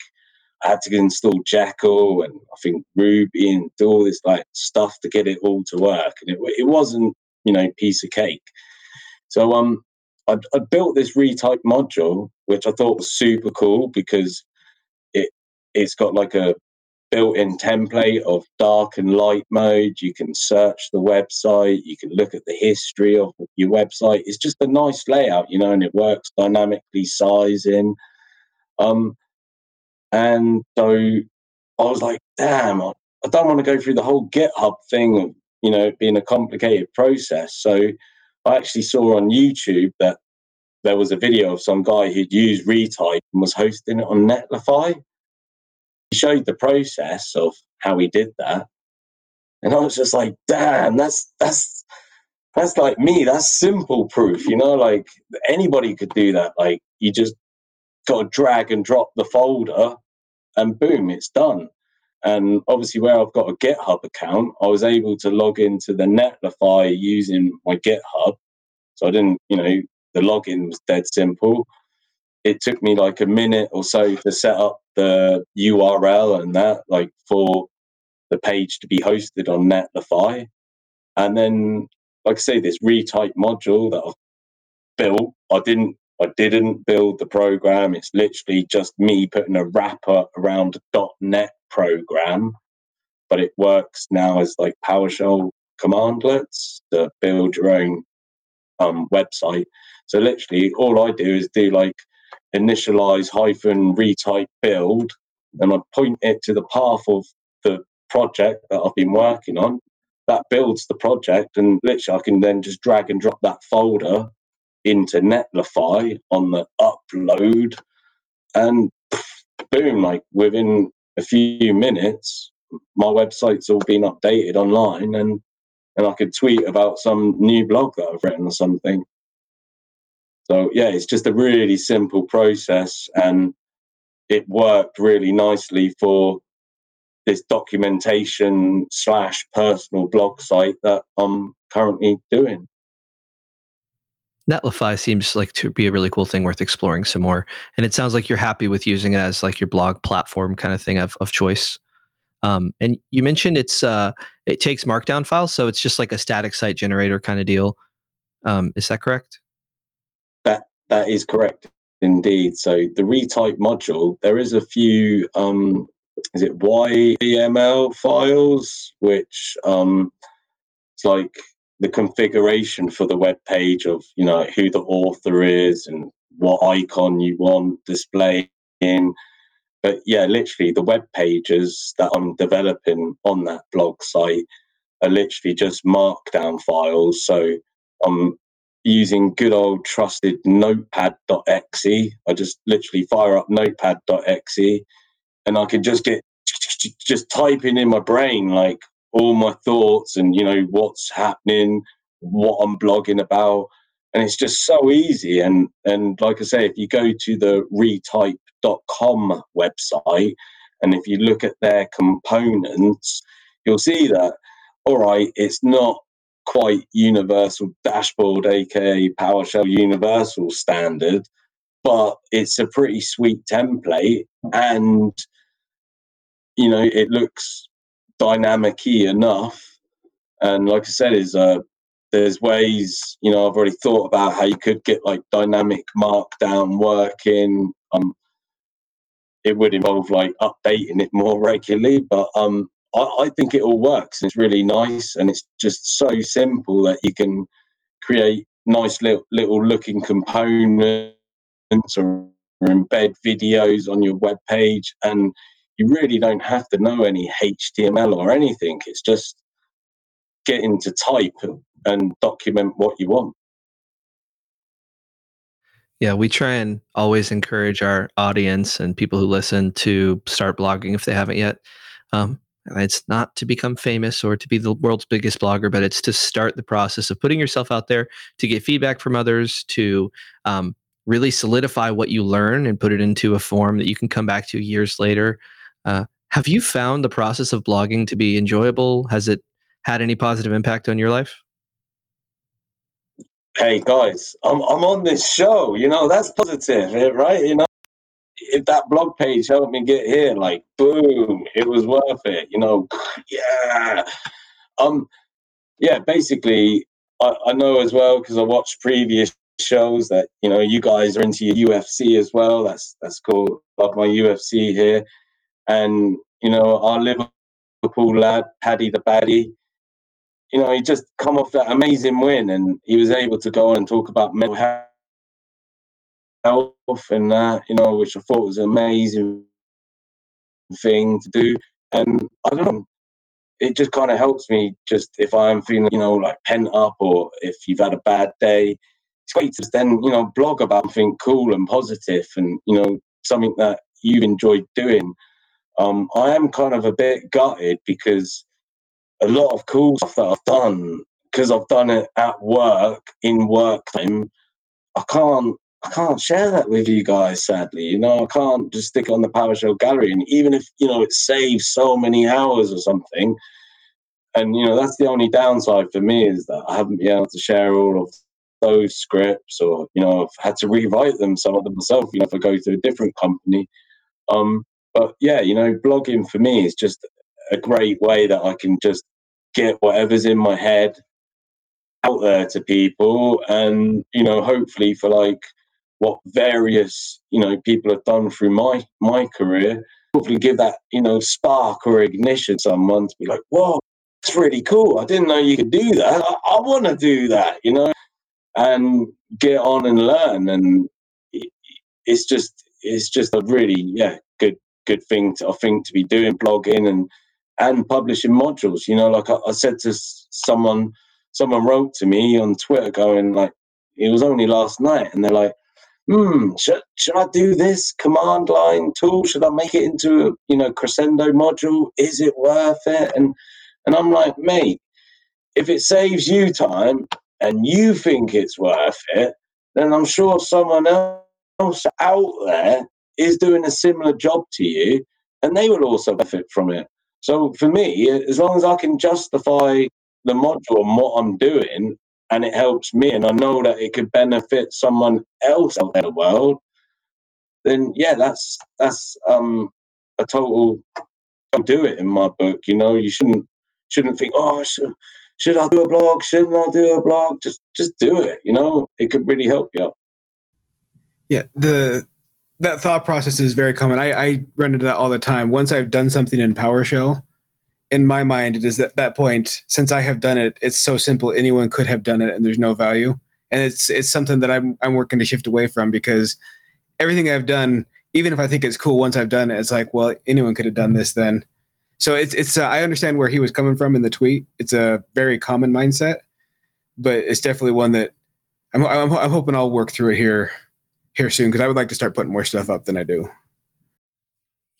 I had to install Jekyll and I think Ruby and do all this like stuff to get it all to work. And it, it wasn't, you know, piece of cake. So, um, I, I built this retype module, which I thought was super cool because it, it's got like a built-in template of dark and light mode. You can search the website. You can look at the history of your website. It's just a nice layout, you know, and it works dynamically sizing. Um, and so I was like, damn, I, don't want to go through the whole GitHub thing of, you know, being a complicated process. So I actually saw on YouTube that there was a video of some guy who'd used Retype and was hosting it on Netlify he showed the process of how he did that. And I was just like, damn, that's that's that's like me. That's simple proof, you know, like anybody could do that. Like you just got to drag and drop the folder and boom, it's done. And obviously, where I've got a GitHub account, I was able to log into the Netlify using my GitHub. So I didn't, you know, the login was dead simple it took me like a minute or so to set up the URL and that, like for the page to be hosted on Netlify. And then, like I say, this retype module that I've built, I didn't I didn't build the program. It's literally just me putting a wrapper around a .NET program, but it works now as like PowerShell commandlets to build your own um, website. So literally, all I do is do like initialize hyphen retype build, and I point it to the path of the project that I've been working on. That builds the project, and literally I can then just drag and drop that folder into Netlify on the upload, and boom, like within a few minutes, my website's all been updated online, and and I could tweet about some new blog that I've written or something. So yeah, it's just a really simple process, and it worked really nicely for this documentation slash personal blog site that I'm currently doing.
Netlify seems like to be a really cool thing worth exploring some more. And it sounds like you're happy with using it as like your blog platform kind of thing of, of choice. Um, and you mentioned it's uh, it takes markdown files, so it's just like a static site generator kind of deal. Um, is that correct?
That that is correct indeed. So the retype module, there is a few um, is it YML files, which um, it's like the configuration for the web page of you know who the author is and what icon you want displaying. But yeah, literally the web pages that I'm developing on that blog site are literally just markdown files. So I'm using good old trusted notepad.exe. I just literally fire up notepad.exe and I can just get just typing in my brain like all my thoughts and you know what's happening, what I'm blogging about, and it's just so easy. And and like I say, if you go to the retype.com website and if you look at their components, you'll see that all right, it's not quite universal dashboard, aka PowerShell universal standard, but it's a pretty sweet template and you know it looks dynamic enough. And like I said, is uh, there's ways, you know, I've already thought about how you could get like dynamic markdown working. Um, it would involve like updating it more *laughs* regularly, but um, I, I think it all works. It's really nice, and it's just so simple that you can create nice little little looking components or embed videos on your web page and you really don't have to know any HTML or anything. It's just getting to type and document what you want.
Yeah, we try and always encourage our audience and people who listen to start blogging if they haven't yet. Um, it's not to become famous or to be the world's biggest blogger, but it's to start the process of putting yourself out there to get feedback from others, to um, really solidify what you learn and put it into a form that you can come back to years later uh, have you found the process of blogging to be enjoyable? Has it had any positive impact on your life?
Hey guys, I'm I'm on this show. You know that's positive, eh, right? You know, if that blog page helped me get here, like boom, it was worth it. You know, *sighs* yeah. Um, yeah. Basically, I, I know as well because I watched previous shows that you know you guys are into your UFC as well. That's that's cool. Love my UFC here and you know our Liverpool lad Paddy the Baddy. You know, he just come off that amazing win, and he was able to go on and talk about mental health and that. You know, which I thought was an amazing thing to do. And I don't know, it just kind of helps me. Just if I'm feeling, you know, like pent up, or if you've had a bad day, it's great to then you know blog about something cool and positive, and you know something that you've enjoyed doing um, I am kind of a bit gutted because a lot of cool stuff that I've done, because I've done it at work in work time, I can't I can't share that with you guys, sadly. You know, I can't just stick it on the PowerShell gallery. And even if, you know, it saves so many hours or something, and you know, that's the only downside for me is that I haven't been able to share all of those scripts or, you know, I've had to rewrite them, some of them myself, you know, if I go to a different company. Um, but yeah, you know, blogging for me is just a great way that I can just get whatever's in my head out there to people and, you know, hopefully for like what various, you know, people have done through my my career, hopefully give that, you know, spark or ignition someone to be like, whoa, that's really cool. I didn't know you could do that. I, I want to do that, you know, and get on and learn. And it's just, it's just a really, yeah, good good thing to, I think to be doing blogging and and publishing modules. You know, like I, I said to someone, someone wrote to me on Twitter going like, it was only last night, and they're like, hmm, should, should I do this command line tool? Should I make it into you know, crescendo module? Is it worth it? And, and I'm like, mate, if it saves you time and you think it's worth it, then I'm sure someone else out there is doing a similar job to you and they will also benefit from it. So for me, as long as I can justify the module and what I'm doing and it helps me, and I know that it could benefit someone else out in the world, then yeah, that's that's um a total don't do it in my book. You know, you shouldn't shouldn't think, oh, should, should I do a blog? Shouldn't I do a blog? Just just do it. You know, it could really help you.
Yeah, the that thought process is very common. I, I run into that all the time. Once I've done something in PowerShell, in my mind, it is at that point, since I have done it, it's so simple. Anyone could have done it, and there's no value. And it's it's something that I'm I'm working to shift away from because everything I've done, even if I think it's cool, once I've done it, it's like, well, anyone could have done this then. So it's it's uh, I understand where he was coming from in the tweet. It's a very common mindset, but it's definitely one that I'm I'm, I'm hoping I'll work through it here here soon because I would like to start putting more stuff up than I do.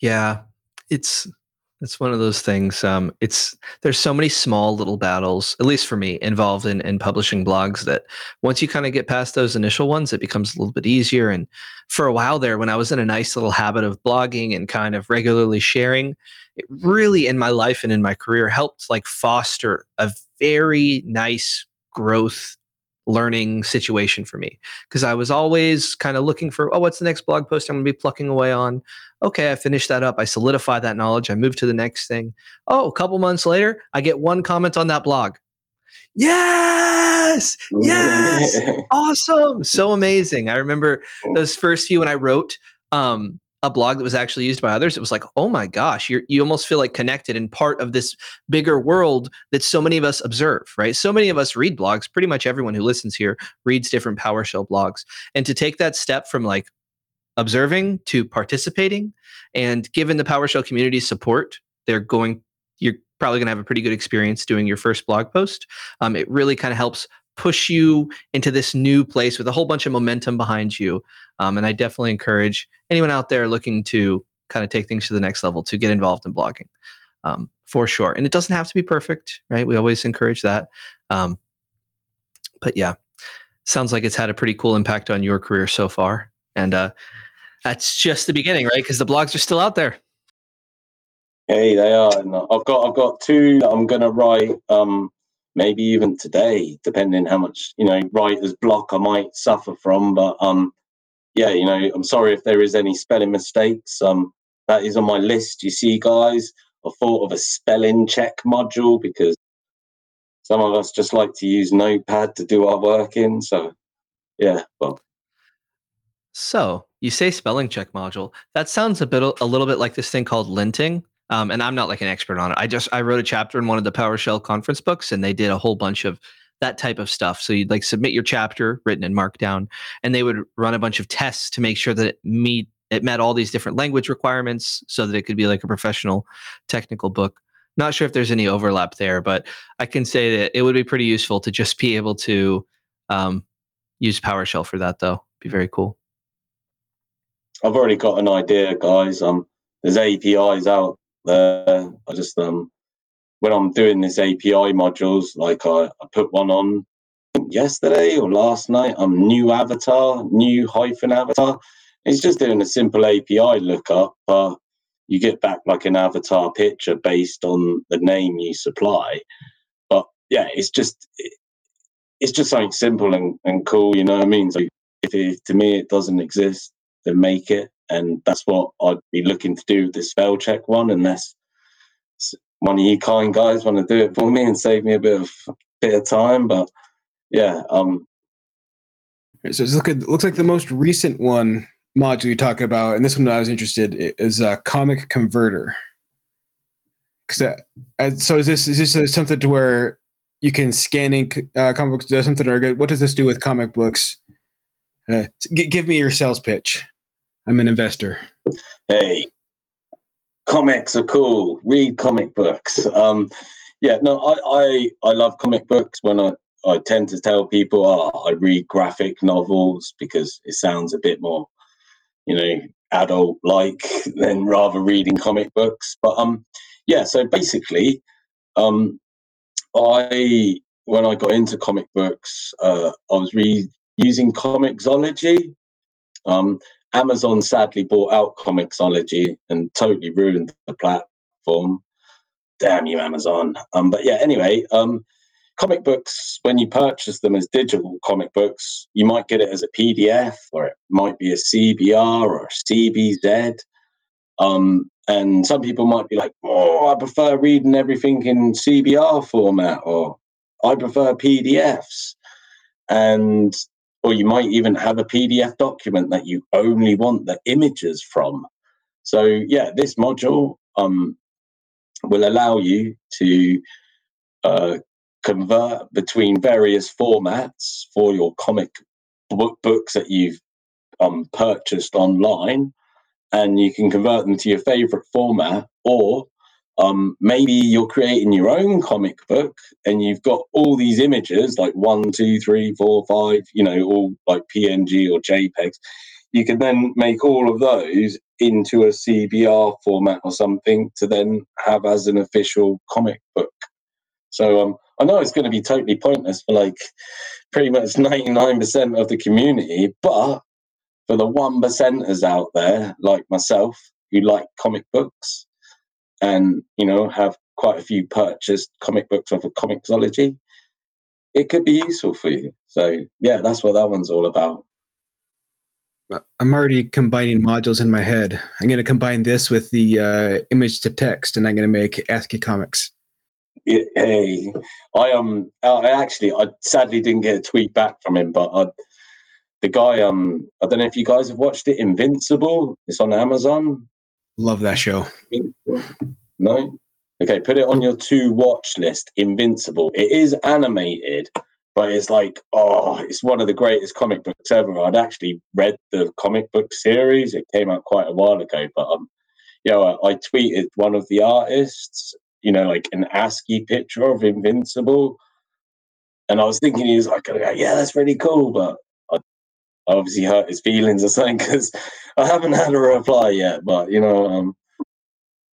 Yeah, it's it's one of those things. Um, it's there's so many small little battles, at least for me, involved in in publishing blogs that once you kind of get past those initial ones, it becomes a little bit easier. And for a while there, when I was in a nice little habit of blogging and kind of regularly sharing, it really in my life and in my career helped like foster a very nice growth learning situation for me because I was always kind of looking for, oh, what's the next blog post I'm going to be plucking away on? Okay, I finished that up. I solidify that knowledge. I move to the next thing. Oh, a couple months later, I get one comment on that blog. Yes, yes, *laughs* awesome, so amazing. I remember those first few when I wrote. Um, a blog that was actually used by others, it was like, oh my gosh, you you almost feel like connected and part of this bigger world that so many of us observe, right? So many of us read blogs. Pretty much everyone who listens here reads different PowerShell blogs. And to take that step from like observing to participating, and given the PowerShell community support, they're going, you're probably going to have a pretty good experience doing your first blog post. Um, it really kind of helps push you into this new place with a whole bunch of momentum behind you. Um, and I definitely encourage anyone out there looking to kind of take things to the next level to get involved in blogging um, for sure. And it doesn't have to be perfect, right? We always encourage that. Um, but yeah, sounds like it's had a pretty cool impact on your career so far. And uh, that's just the beginning, right? Because the blogs are still out there.
Hey, they are. I've got I've got two that I'm going to write. Um, maybe even today, depending how much you know writer's block I might suffer from. But um, yeah, you know, I'm sorry if there is any spelling mistakes. Um, that is on my list. You see, guys, I thought of a spelling check module because some of us just like to use Notepad to do our work in. So yeah, well.
So you say spelling check module. That sounds a bit a little bit like this thing called linting. Um, and I'm not like an expert on it. I just I wrote a chapter in one of the PowerShell conference books, and they did a whole bunch of that type of stuff. So you'd like submit your chapter written in Markdown, and they would run a bunch of tests to make sure that it meet it met all these different language requirements, so that it could be like a professional technical book. Not sure if there's any overlap there, but I can say that it would be pretty useful to just be able to um, use PowerShell for that, though. Be very cool.
I've already got an idea, guys. Um, there's APIs out there. I just um when I'm doing this API modules, like I, I put one on yesterday or last night. I'm new avatar, new hyphen avatar. It's just doing a simple API lookup. Uh, you get back like an avatar picture based on the name you supply. But yeah, it's just it's just something simple and, and cool. You know what I mean? So if to me it doesn't exist, then make it and that's what I'd be looking to do with this spell check one, unless one of you kind guys want to do it for me and save me a bit of bit of time. But yeah, um,
so at, looks like the most recent one module you talk about, and this one I was interested is a comic converter. Because uh, so is this is this something to where you can scan ink uh, comic books? Does something or? What does this do with comic books? Uh, g- give me your sales pitch. I'm an investor.
Hey, comics are cool. Read comic books. Um, yeah, no, I, I I love comic books. When I I tend to tell people, oh, I read graphic novels because it sounds a bit more, you know, adult like than rather reading comic books. But um, yeah. So basically, um, I when I got into comic books, uh, I was re- using Comixology. Um, Amazon sadly bought out Comixology and totally ruined the platform. Damn you, Amazon. Um, but yeah, anyway, um, comic books, when you purchase them as digital comic books, you might get it as a PDF or it might be a CBR or a CBZ. Um, and some people might be like, oh, I prefer reading everything in CBR format or I prefer PDFs. And or you might even have a PDF document that you only want the images from. So yeah, this module um, will allow you to uh, convert between various formats for your comic book books that you've um, purchased online, and you can convert them to your favorite format, or um, maybe you're creating your own comic book and you've got all these images like one, two, three, four, five, you know, all like PNG or JPEGs. You can then make all of those into a CBR format or something to then have as an official comic book. So um, I know it's going to be totally pointless for like pretty much 99% of the community, but for the one percenters out there like myself who like comic books and you know have quite a few purchased comic books off of Comixology, it could be useful for you. So yeah, that's what that one's all about.
I'm already combining modules in my head. I'm going to combine this with the uh, image to text, and I'm going to make ASCII comics.
Hey, I um, I actually, I sadly didn't get a tweet back from him, but I, the guy, um, I don't know if you guys have watched it, Invincible. It's on Amazon.
Love that show.
No, okay, put it on your to watch list. Invincible. It is animated, but it's like, oh, it's one of the greatest comic books ever. I'd actually read the comic book series. It came out quite a while ago, but um, you know, I, I tweeted one of the artists you know, like an ASCII picture of Invincible. And I was thinking he was like, yeah, that's really cool. But obviously hurt his feelings or something because I haven't had a reply yet. But, you know, um,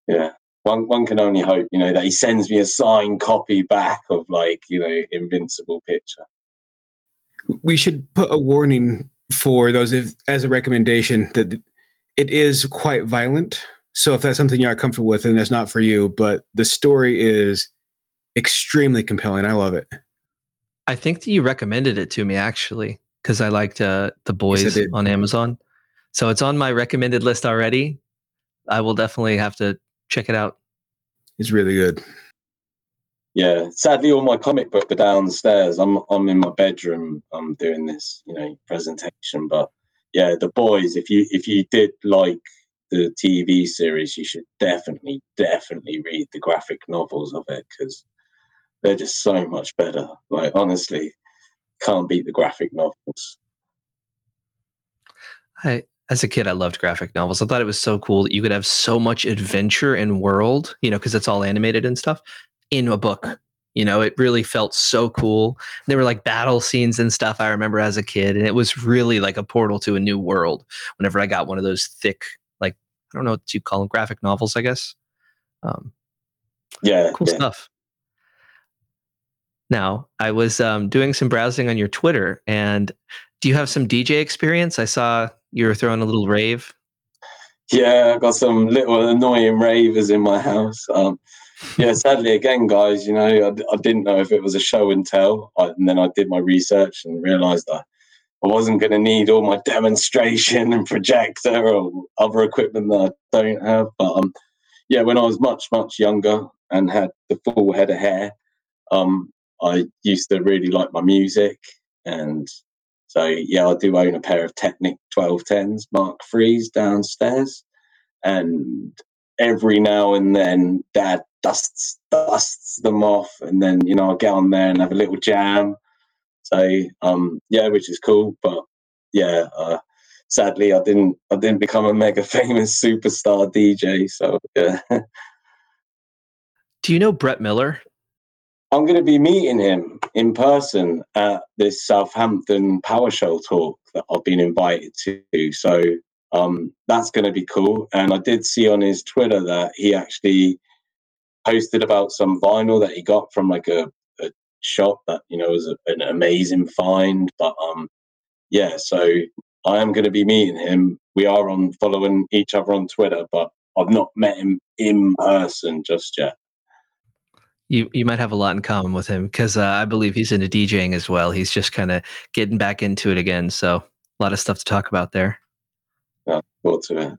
yeah, one, one can only hope, you know, that he sends me a signed copy back of like, you know, Invincible picture.
We should put a warning for those if, as a recommendation that it is quite violent so if that's something you're not comfortable with, then that's not for you. But the story is extremely compelling. I love it.
I think that you recommended it to me actually because I liked uh, the boys yes, on Amazon. So it's on my recommended list already. I will definitely have to check it out.
It's really good.
Yeah, sadly, all my comic book are downstairs. I'm I'm in my bedroom. I'm doing this, you know, presentation. But yeah, the boys. If you if you did like the TV series, you should definitely, definitely read the graphic novels of it because they're just so much better. Like, honestly, can't beat the graphic novels.
I, as a kid, I loved graphic novels. I thought it was so cool that you could have so much adventure and world, you know, because it's all animated and stuff in a book. You know, it really felt so cool. There were like battle scenes and stuff I remember as a kid, and it was really like a portal to a new world whenever I got one of those thick like, I don't know what you call them, graphic novels, I guess. Um,
yeah,
cool
yeah.
stuff. Now, I was um, doing some browsing on your Twitter, and do you have some DJ experience? I saw you were throwing a little rave.
Yeah, I got some little annoying ravers in my house. Um, yeah, *laughs* sadly, again, guys, you know, I, I, didn't know if it was a show and tell, I, and then I did my research and realised that I wasn't going to need all my demonstration and projector or other equipment that I don't have. But um, yeah, when I was much much younger and had the full head of hair, um, I used to really like my music, and so yeah, I do own a pair of Technic 1210s Mark III's downstairs, and every now and then Dad dusts dusts them off, and then you know I get on there and have a little jam so um, yeah, which is cool. But yeah, uh, sadly, I didn't I didn't become a mega *laughs* famous superstar DJ. So yeah. *laughs*
Do you know Brett Miller?
I'm going to be meeting him in person at this Southampton PowerShell talk that I've been invited to. So um, that's going to be cool. And I did see on his Twitter that he actually posted about some vinyl that he got from like a shop that you know was a, an amazing find. But um, yeah, so I am going to be meeting him. We are on following each other on Twitter, but I've not met him in person just yet.
You you might have a lot in common with him because uh, I believe he's into DJing as well. He's just kind of getting back into it again. So a lot of stuff to talk about there.
Yeah, it.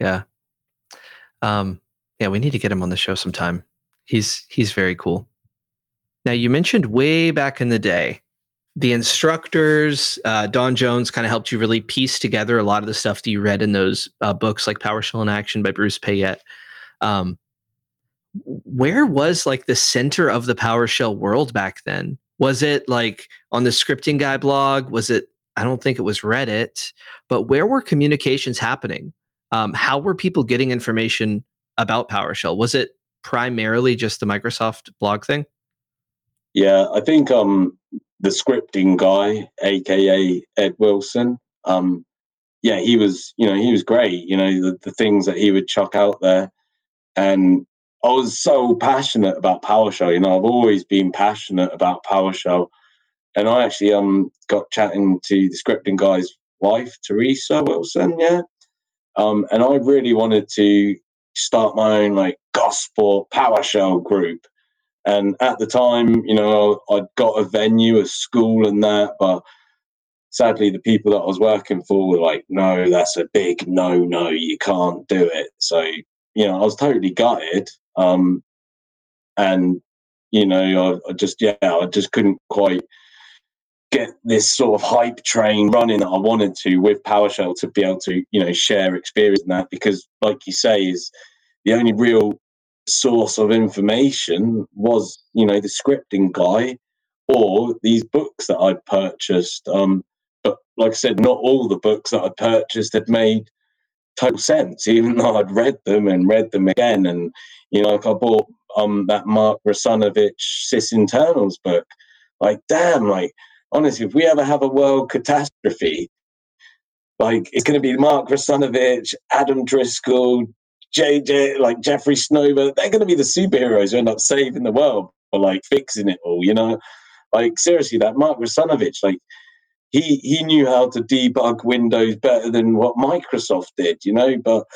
Yeah. Um, yeah, we need to get him on the show sometime. He's he's very cool. Now you mentioned way back in the day, the instructors, uh, Don Jones kind of helped you really piece together a lot of the stuff that you read in those uh, books like PowerShell in Action by Bruce Payette. Um, where was like the center of the PowerShell world back then? Was it like on the scripting guy blog? Was it? I don't think it was Reddit, but where were communications happening? Um, how were people getting information about PowerShell? Was it primarily just the Microsoft blog thing?
Yeah, I think um the scripting guy, aka Ed Wilson, um, yeah, he was, you know, he was great. You know, the, the things that he would chuck out there, and I was so passionate about PowerShell. You know, I've always been passionate about PowerShell, and I actually um got chatting to the scripting guy's wife, Teresa Wilson. Yeah, um, and I really wanted to start my own like gospel PowerShell group. And at the time, you know, I'd got a venue, a school, and that, but sadly, the people that I was working for were like, "No, that's a big no, no, you can't do it." So, you know, I was totally gutted, um, and you know, I, I just yeah, I just couldn't quite get this sort of hype train running that I wanted to with PowerShell to be able to, you know, share experience in that because, like you say, is the only real source of information was, you know, the scripting guy or these books that I'd purchased. Um, but like I said, not all the books that I purchased had made total sense, even *laughs* though I'd read them and read them again. And, you know, like I bought um that Mark Russinovich Sysinternals book. Like, damn, like honestly, if we ever have a world catastrophe, like it's going to be Mark Russinovich, Adam Driscoll, JJ, like Jeffrey Snover. They're going to be the superheroes who end up saving the world or like fixing it all. You know, like seriously, that Mark Russinovich, like he he knew how to debug Windows better than what Microsoft did. You know, but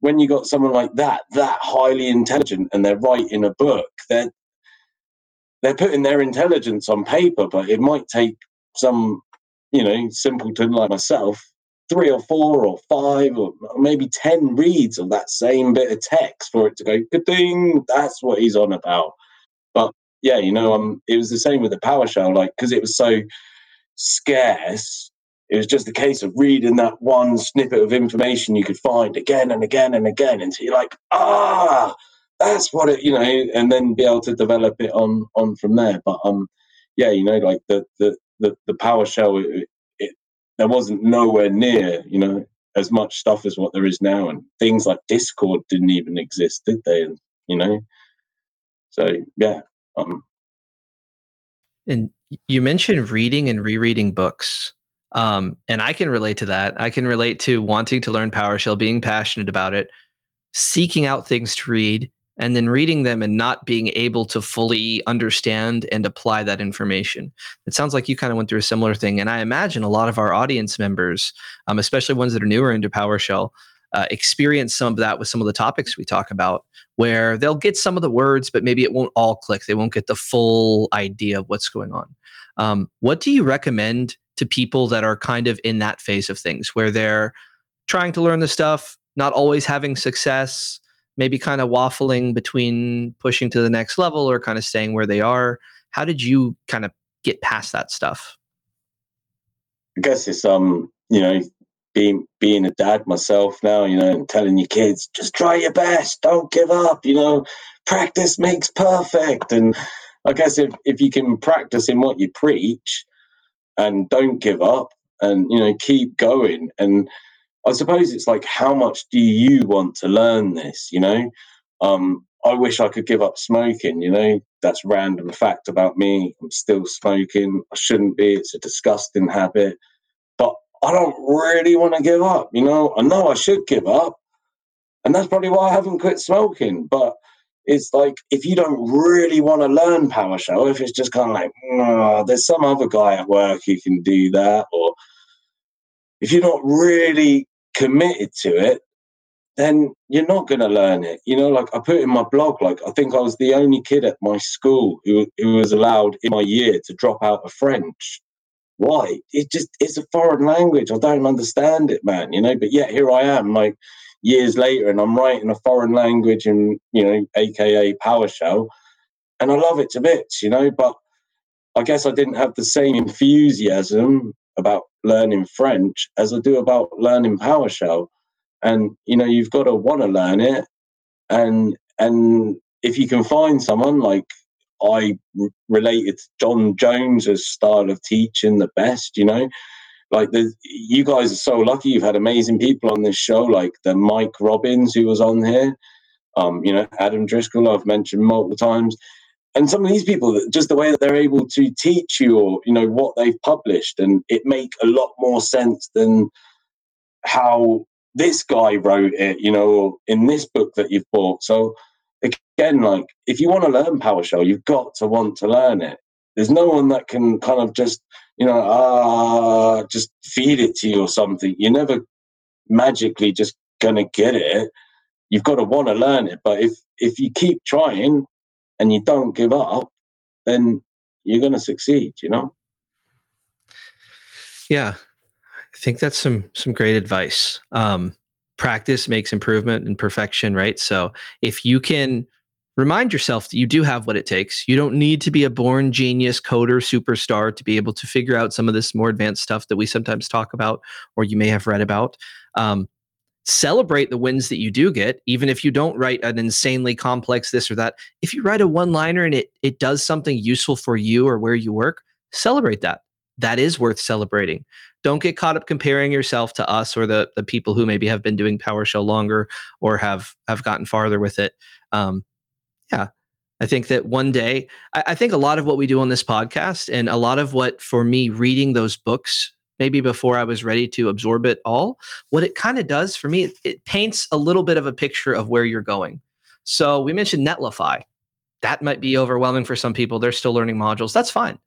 when you got someone like that, that highly intelligent, and they're writing a book, then they're putting their intelligence on paper, but it might take some, you know, simpleton like myself, three or four or five or maybe 10 reads of that same bit of text for it to go, thing, that's what he's on about. But yeah, you know, um, it was the same with the PowerShell, like, because it was so scarce, it was just a case of reading that one snippet of information you could find again and again and again until you're like, ah, that's what it, you know, and then be able to develop it on on from there. But um, yeah, you know, like the the the, the PowerShell, it, it, there wasn't nowhere near, you know, as much stuff as what there is now, and things like Discord didn't even exist, did they? You know, so yeah, um,
And you mentioned reading and rereading books. Um, and I can relate to that. I can relate to wanting to learn PowerShell, being passionate about it, seeking out things to read, and then reading them and not being able to fully understand and apply that information. It sounds like you kind of went through a similar thing. And I imagine a lot of our audience members, um, especially ones that are newer into PowerShell, uh, experience some of that with some of the topics we talk about, where they'll get some of the words, but maybe it won't all click. They won't get the full idea of what's going on. Um, what do you recommend to people that are kind of in that phase of things where they're trying to learn the stuff, not always having success, maybe kind of waffling between pushing to the next level or kind of staying where they are? How did you kind of get past that stuff?
I guess it's um, you know, being being a dad myself now, you know, and telling your kids just try your best, don't give up, you know, practice makes perfect. And I guess if if you can practice in what you preach and don't give up and you know keep going and I suppose it's like how much do you want to learn this, you know? Um I wish I could give up smoking, you know. That's random fact about me. I'm still smoking. I shouldn't be. It's a disgusting habit. I don't really want to give up, you know. I know I should give up. And that's probably why I haven't quit smoking. But it's like if you don't really want to learn PowerShell, if it's just kind of like, oh, there's some other guy at work who can do that, or if you're not really committed to it, then you're not going to learn it. You know, like I put in my blog, like I think I was the only kid at my school who, who was allowed in my year to drop out of French. Why? It just it's a foreign language. I don't understand it, man. You know, but yet here I am, like years later, and I'm writing a foreign language and you know, aka PowerShell, and I love it to bits. You know, but I guess I didn't have the same enthusiasm about learning French as I do about learning PowerShell and you know you've got to want to learn it and and if you can find someone like I related to Don Jones's style of teaching the best, you know, like the you guys are so lucky. You've had amazing people on this show, like the Mike Robbins who was on here, um, you know, Adam Driscoll I've mentioned multiple times, and some of these people, just the way that they're able to teach you, or you know, what they've published, and it make a lot more sense than how this guy wrote it, you know, in this book that you've bought. So again, like if you want to learn PowerShell, you've got to want to learn it. There's no one that can kind of just, you know, ah, uh, just feed it to you or something. You're never magically just gonna get it. You've got to want to learn it. But if if you keep trying and you don't give up, then you're gonna succeed. You know.
Yeah, I think that's some some great advice. Um, practice makes improvement and perfection, right? So if you can remind yourself that you do have what it takes, you don't need to be a born genius coder superstar to be able to figure out some of this more advanced stuff that we sometimes talk about or you may have read about. Um, celebrate the wins that you do get, even if you don't write an insanely complex this or that. If you write a one liner and it it does something useful for you or where you work, celebrate that. That is worth celebrating don't get caught up comparing yourself to us or the the people who maybe have been doing PowerShell longer or have have gotten farther with it. Um, yeah, I think that one day, I, I, think a lot of what we do on this podcast and a lot of what for me reading those books, maybe before I was ready to absorb it all, what it kind of does for me, it, it paints a little bit of a picture of where you're going. So we mentioned Netlify. That might be overwhelming for some people. They're still learning modules. That's fine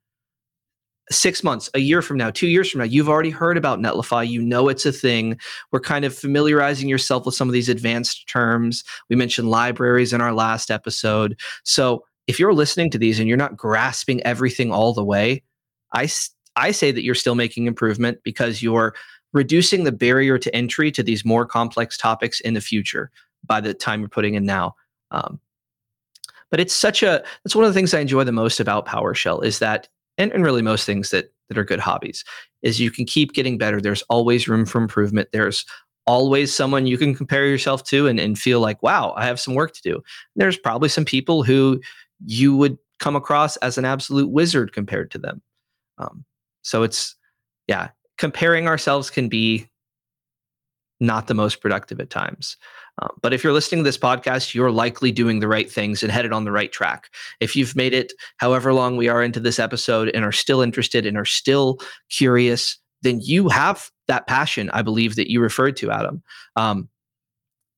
six months, a year from now, two years from now, you've already heard about Netlify. You know it's a thing. We're kind of familiarizing yourself with some of these advanced terms. We mentioned libraries in our last episode. So if you're listening to these and you're not grasping everything all the way, I, I say that you're still making improvement because you're reducing the barrier to entry to these more complex topics in the future by the time you're putting in now. Um, but it's such a that's one of the things I enjoy the most about PowerShell is that and, and really most things that that are good hobbies is you can keep getting better. There's always room for improvement. There's always someone you can compare yourself to and, and feel like wow i have some work to do. There's probably some people who you would come across as an absolute wizard compared to them. Um, so it's yeah comparing ourselves can be not the most productive at times um, but if you're listening to this podcast, you're likely doing the right things and headed on the right track. If you've made it however long we are into this episode and are still interested and are still curious, then you have that passion, I believe, that you referred to, Adam. Um,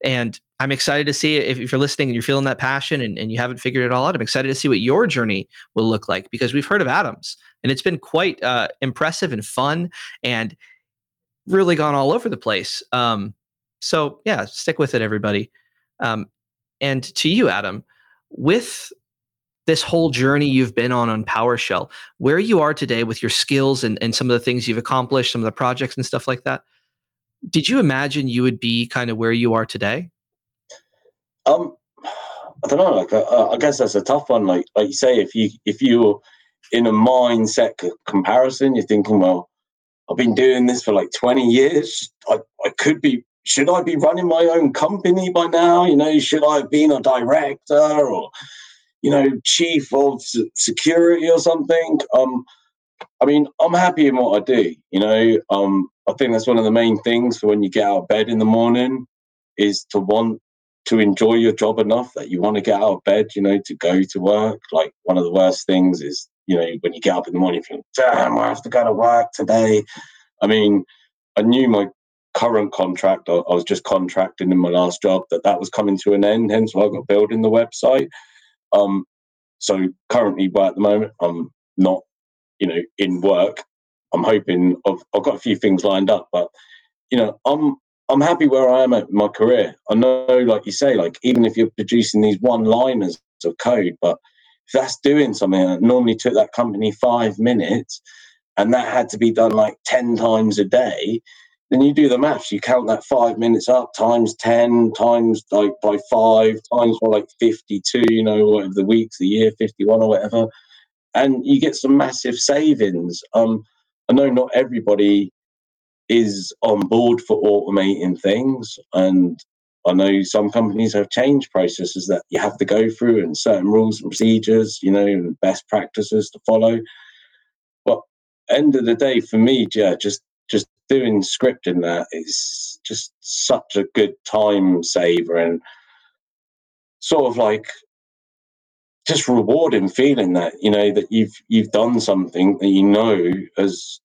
and I'm excited to see if, if you're listening and you're feeling that passion and, and you haven't figured it all out. I'm excited to see what your journey will look like because we've heard of Adam's and it's been quite uh, impressive and fun and really gone all over the place. Um, so yeah, stick with it, everybody. Um, and to you, Adam, with this whole journey you've been on on PowerShell, where you are today with your skills and, and some of the things you've accomplished, some of the projects and stuff like that, did you imagine you would be kind of where you are today?
Um, I don't know. Like, I guess that's a tough one. Like, like you say, if you if you're in a mindset comparison, you're thinking, well, I've been doing this for like 20 years. I, I could be should I be running my own company by now? You know, should I have been a director or, you know, chief of security or something? Um, I mean, I'm happy in what I do. You know, um, I think that's one of the main things for when you get out of bed in the morning is to want to enjoy your job enough that you want to get out of bed, you know, to go to work. Like one of the worst things is, you know, when you get up in the morning, you think, damn, I have to go to work today. I mean, I knew my current contract, I, was just contracting in my last job, that that was coming to an end. Hence why I got building the website. Um, so currently, but at the moment, I'm not, you know, in work. I'm hoping I've, I've got a few things lined up, but you know, I'm I'm happy where I am at my career. I know, like you say, like even if you're producing these one-liners of code, but that's doing something that normally took that company five minutes, and that had to be done like ten times a day, then you do the maths. You count that five minutes up times ten times like by five times by like fifty-two. You know, whatever the weeks, the year, fifty-one or whatever, and you get some massive savings. Um, I know not everybody is on board for automating things. And I know some companies have change processes that you have to go through and certain rules and procedures, you know, and best practices to follow. But end of the day, for me, yeah, just just doing scripting that is just such a good time saver and sort of like just rewarding feeling that you know that you've you've done something that you know has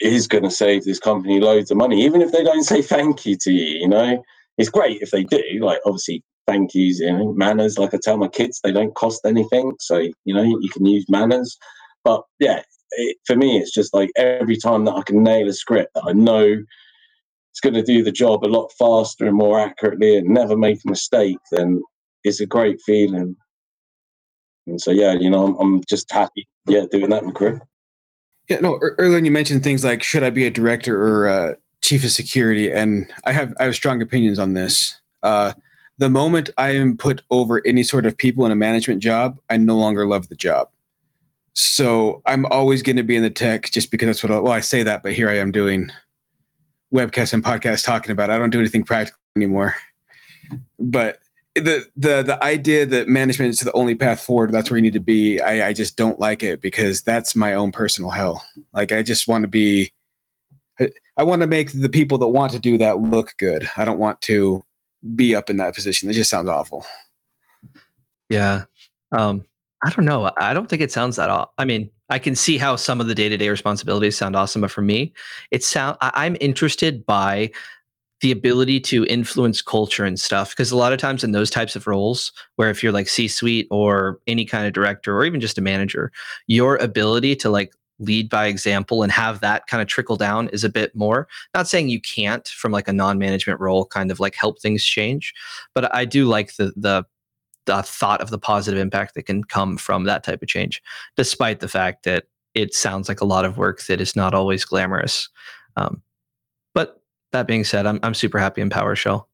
is going to save this company loads of money, even if they don't say thank you to you. You know, it's great if they do. Like obviously, thank yous, you know, manners. Like I tell my kids, they don't cost anything, so you know you can use manners. But yeah, it, for me, it's just like every time that I can nail a script that I know it's going to do the job a lot faster and more accurately and never make a mistake, then it's a great feeling. And so yeah, you know, I'm, I'm just happy, yeah, doing that in my career.
Yeah, no. Earlier you mentioned things like should I be a director or a chief of security, and I have I have strong opinions on this. Uh, the moment I am put over any sort of people in a management job, I no longer love the job. So I'm always going to be in the tech just because that's what. I, well, I say that, but here I am doing webcasts and podcasts talking about. It. I don't do anything practical anymore. But the the the idea that management is the only path forward that's where you need to be I, I just don't like it because that's my own personal hell like i just want to be I, I want to make the people that want to do that look good. I don't want to be up in that position. It just sounds awful.
Yeah. Um i don't know. I don't think it sounds that off i mean i can see how some of the day-to-day responsibilities sound awesome but for me it sound i'm interested by the ability to influence culture and stuff because a lot of times in those types of roles where if you're like c-suite or any kind of director or even just a manager your ability to like lead by example and have that kind of trickle down is a bit more not saying you can't from like a non-management role kind of like help things change but i do like the the the thought of the positive impact that can come from that type of change despite the fact that it sounds like a lot of work that is not always glamorous um, but that being said, I'm I'm super happy in PowerShell.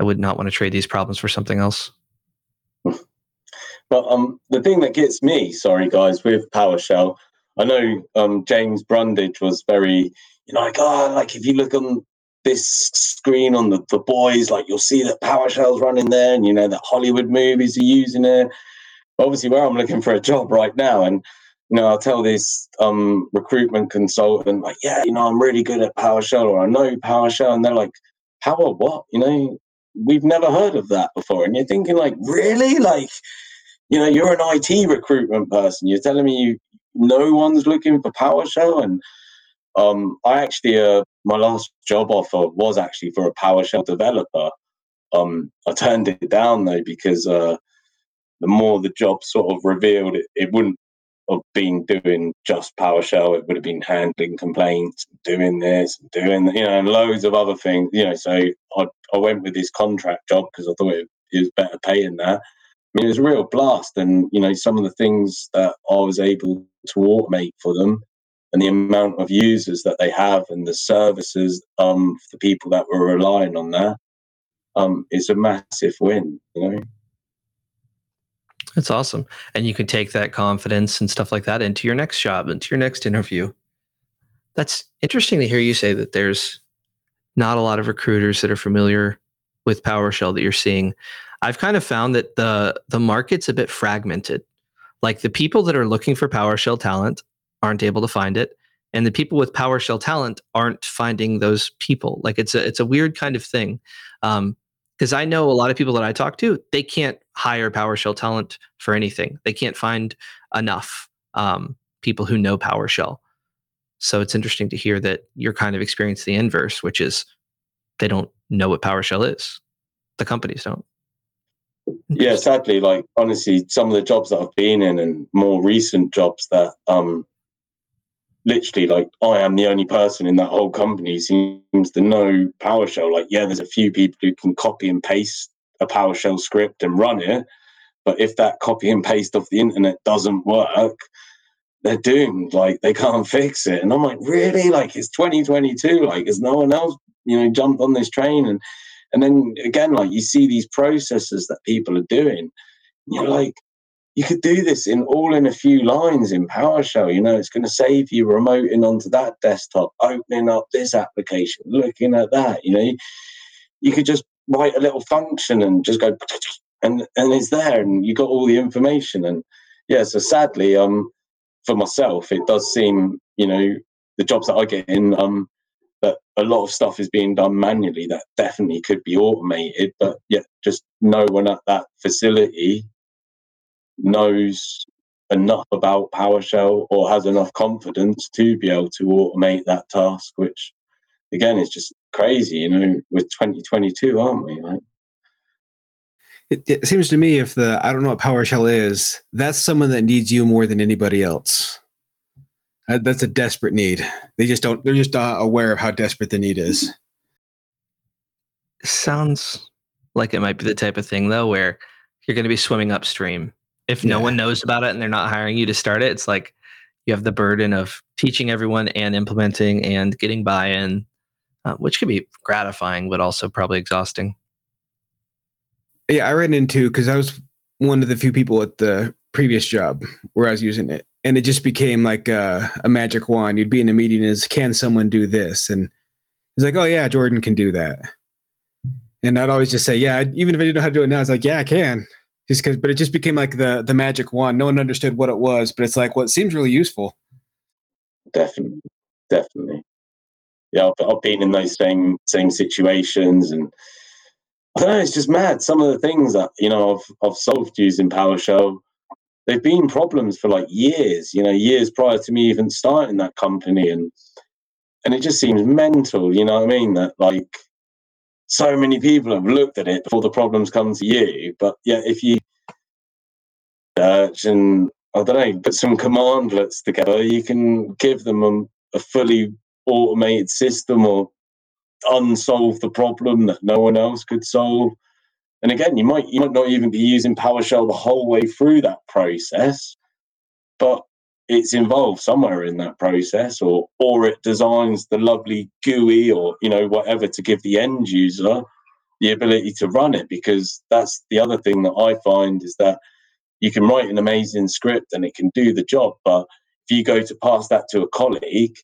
I would not want to trade these problems for something else.
But um, the thing that gets me, sorry guys, with PowerShell, I know um, James Brundage was very, you know, like oh, like if you look on this screen on the, the boys, like you'll see that PowerShell's running there, and you know that Hollywood movies are using it. Obviously, where I'm looking for a job right now, and you know, I'll tell this um, recruitment consultant, like, yeah, you know, I'm really good at PowerShell or I know PowerShell. And they're like, Power what? You know, we've never heard of that before. And you're thinking, like, really? Like, you know, you're an IT recruitment person. You're telling me you no one's looking for PowerShell? And um, I actually, uh, my last job offer was actually for a PowerShell developer. Um, I turned it down though because uh, the more the job sort of revealed, it, it wouldn't have been doing just PowerShell. It would have been handling complaints, doing this, doing you know, and loads of other things. You know, so I I went with this contract job because I thought it, it was better paying that. I mean, it was a real blast, and you know, some of the things that I was able to automate for them, and the amount of users that they have, and the services um for the people that were relying on that, um, is a massive win. You know.
That's awesome. And you can take that confidence and stuff like that into your next job, into your next interview. That's interesting to hear you say that there's not a lot of recruiters that are familiar with PowerShell that you're seeing. I've kind of found that the the market's a bit fragmented. Like the people that are looking for PowerShell talent aren't able to find it, and the people with PowerShell talent aren't finding those people. Like it's a it's a weird kind of thing. Um, because I know a lot of people that I talk to, they can't hire PowerShell talent for anything. They can't find enough um, people who know PowerShell. So it's interesting to hear that you're kind of experiencing the inverse, which is they don't know what PowerShell is. The companies don't.
Yeah, sadly, like honestly, some of the jobs that I've been in and more recent jobs that um literally like I am the only person in that whole company seems to know PowerShell. Like, yeah, there's a few people who can copy and paste a PowerShell script and run it, but if that copy and paste off the internet doesn't work, they're doomed. Like they can't fix it. And I'm like, really? Like it's 2022. Like has no one else, you know, jumped on this train? And and then again, like you see these processes that people are doing. You're like, you could do this in all in a few lines in PowerShell. You know, it's going to save you remoting onto that desktop, opening up this application, looking at that. You know, you, you could just write a little function and just go, *tsk* and and it's there, and you got all the information. And yeah, so sadly, um, for myself, it does seem, you know, the jobs that I get in, um, that a lot of stuff is being done manually that definitely could be automated, but yeah, just no one at that facility knows enough about PowerShell or has enough confidence to be able to automate that task, which again is just crazy, you know, with 2022, aren't we? Right?
It, it seems to me if the I don't know what PowerShell is, that's someone that needs you more than anybody else. That- That's a desperate need. They just don't. They're just not aware of how desperate the need is.
Sounds like it might be the type of thing though where you're going to be swimming upstream. If no
Yeah.
one knows about it and they're not hiring you to start it, it's like you have the burden of teaching everyone and implementing and getting buy-in, uh, which could be gratifying but also probably exhausting.
Yeah, I ran into because I was one of the few people at the previous job where I was using it, and it just became like a, a magic wand. You'd be in a meeting and it's, can someone do this? And it's like, oh yeah, Jordan can do that. And I'd always just say, yeah, even if I didn't know how to do it now, it's like, yeah, I can. Just because, but it just became like the the magic wand. No one understood what it was, but it's like, well, it seems really useful.
Definitely, definitely. Yeah, I've, I've been in those same same situations, and I don't know. It's just mad. Some of the things that you know I've I've solved using PowerShell, they've been problems for like years. You know, years prior to me even starting that company, and and it just seems mental. You know what I mean? That like so many people have looked at it before the problems come to you. But yeah, if you search and I don't know, put some cmdlets together, you can give them a, a fully automated system or unsolve the problem that no one else could solve. And again, you might you might not even be using PowerShell the whole way through that process, but it's involved somewhere in that process, or or it designs the lovely GUI or you know whatever to give the end user the ability to run it. Because that's the other thing that I find is that you can write an amazing script and it can do the job, but if you go to pass that to a colleague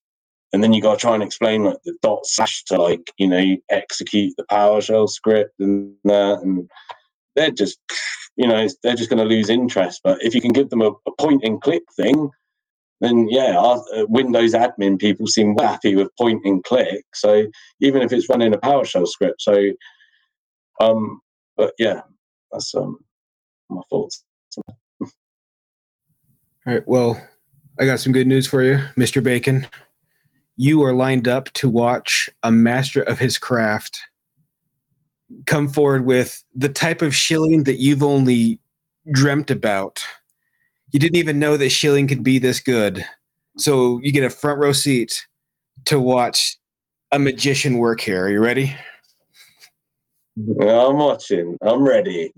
and then you got to try and explain like the dot slash to like you know execute the PowerShell script and that, and they're just you know they're just going to lose interest. But if you can give them a, a point and click thing, then yeah, our, uh, Windows admin people seem happy with point and click. So even if it's running a PowerShell script, so um, but yeah, that's um my thoughts.
All right. Well, I got some good news for you, Mr. Bacon. You are lined up to watch a master of his craft come forward with the type of shilling that you've only dreamt about. You didn't even know that shilling could be this good. So you get a front row seat to watch a magician work here. Are you ready?
I'm watching. I'm ready.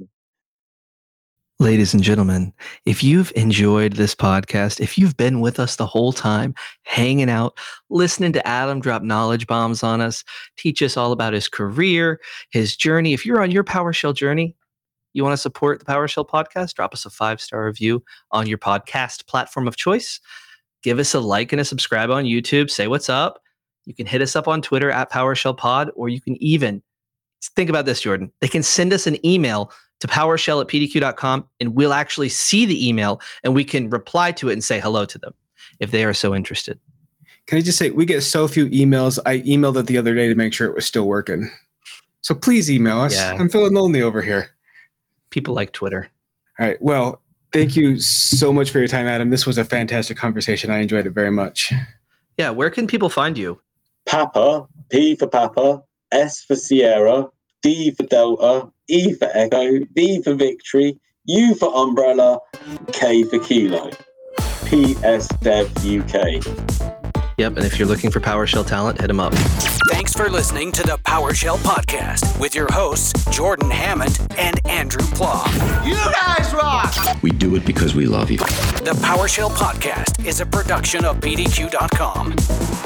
Ladies and gentlemen, if you've enjoyed this podcast, if you've been with us the whole time, hanging out, listening to Adam drop knowledge bombs on us, teach us all about his career, his journey, if you're on your PowerShell journey, you want to support the PowerShell podcast, drop us a five star review on your podcast platform of choice. Give us a like and a subscribe on YouTube. Say what's up. You can hit us up on Twitter at PowerShell Pod, or you can even think about this, Jordan. They can send us an email to PowerShell at pdq.com and we'll actually see the email and we can reply to it and say hello to them if they are so interested.
Can I just say, we get so few emails. I emailed it the other day to make sure it was still working. So please email us.
Yeah.
I'm feeling lonely over here.
People like Twitter.
All right. Well, thank you so much for your time, Adam. This was a fantastic conversation. I enjoyed it very much.
Yeah, where can people find you?
Papa, P for Papa, S for Sierra, D for Delta, E for Echo, V for Victory, U for Umbrella, K for Kilo. PS Dev UK.
Yep. And if you're looking for PowerShell talent, hit them up.
Thanks for listening to the PowerShell Podcast with your hosts, Jordan Hammond and Andrew Pla.
You guys rock!
We do it because we love you.
The PowerShell Podcast is a production of PDQ.com.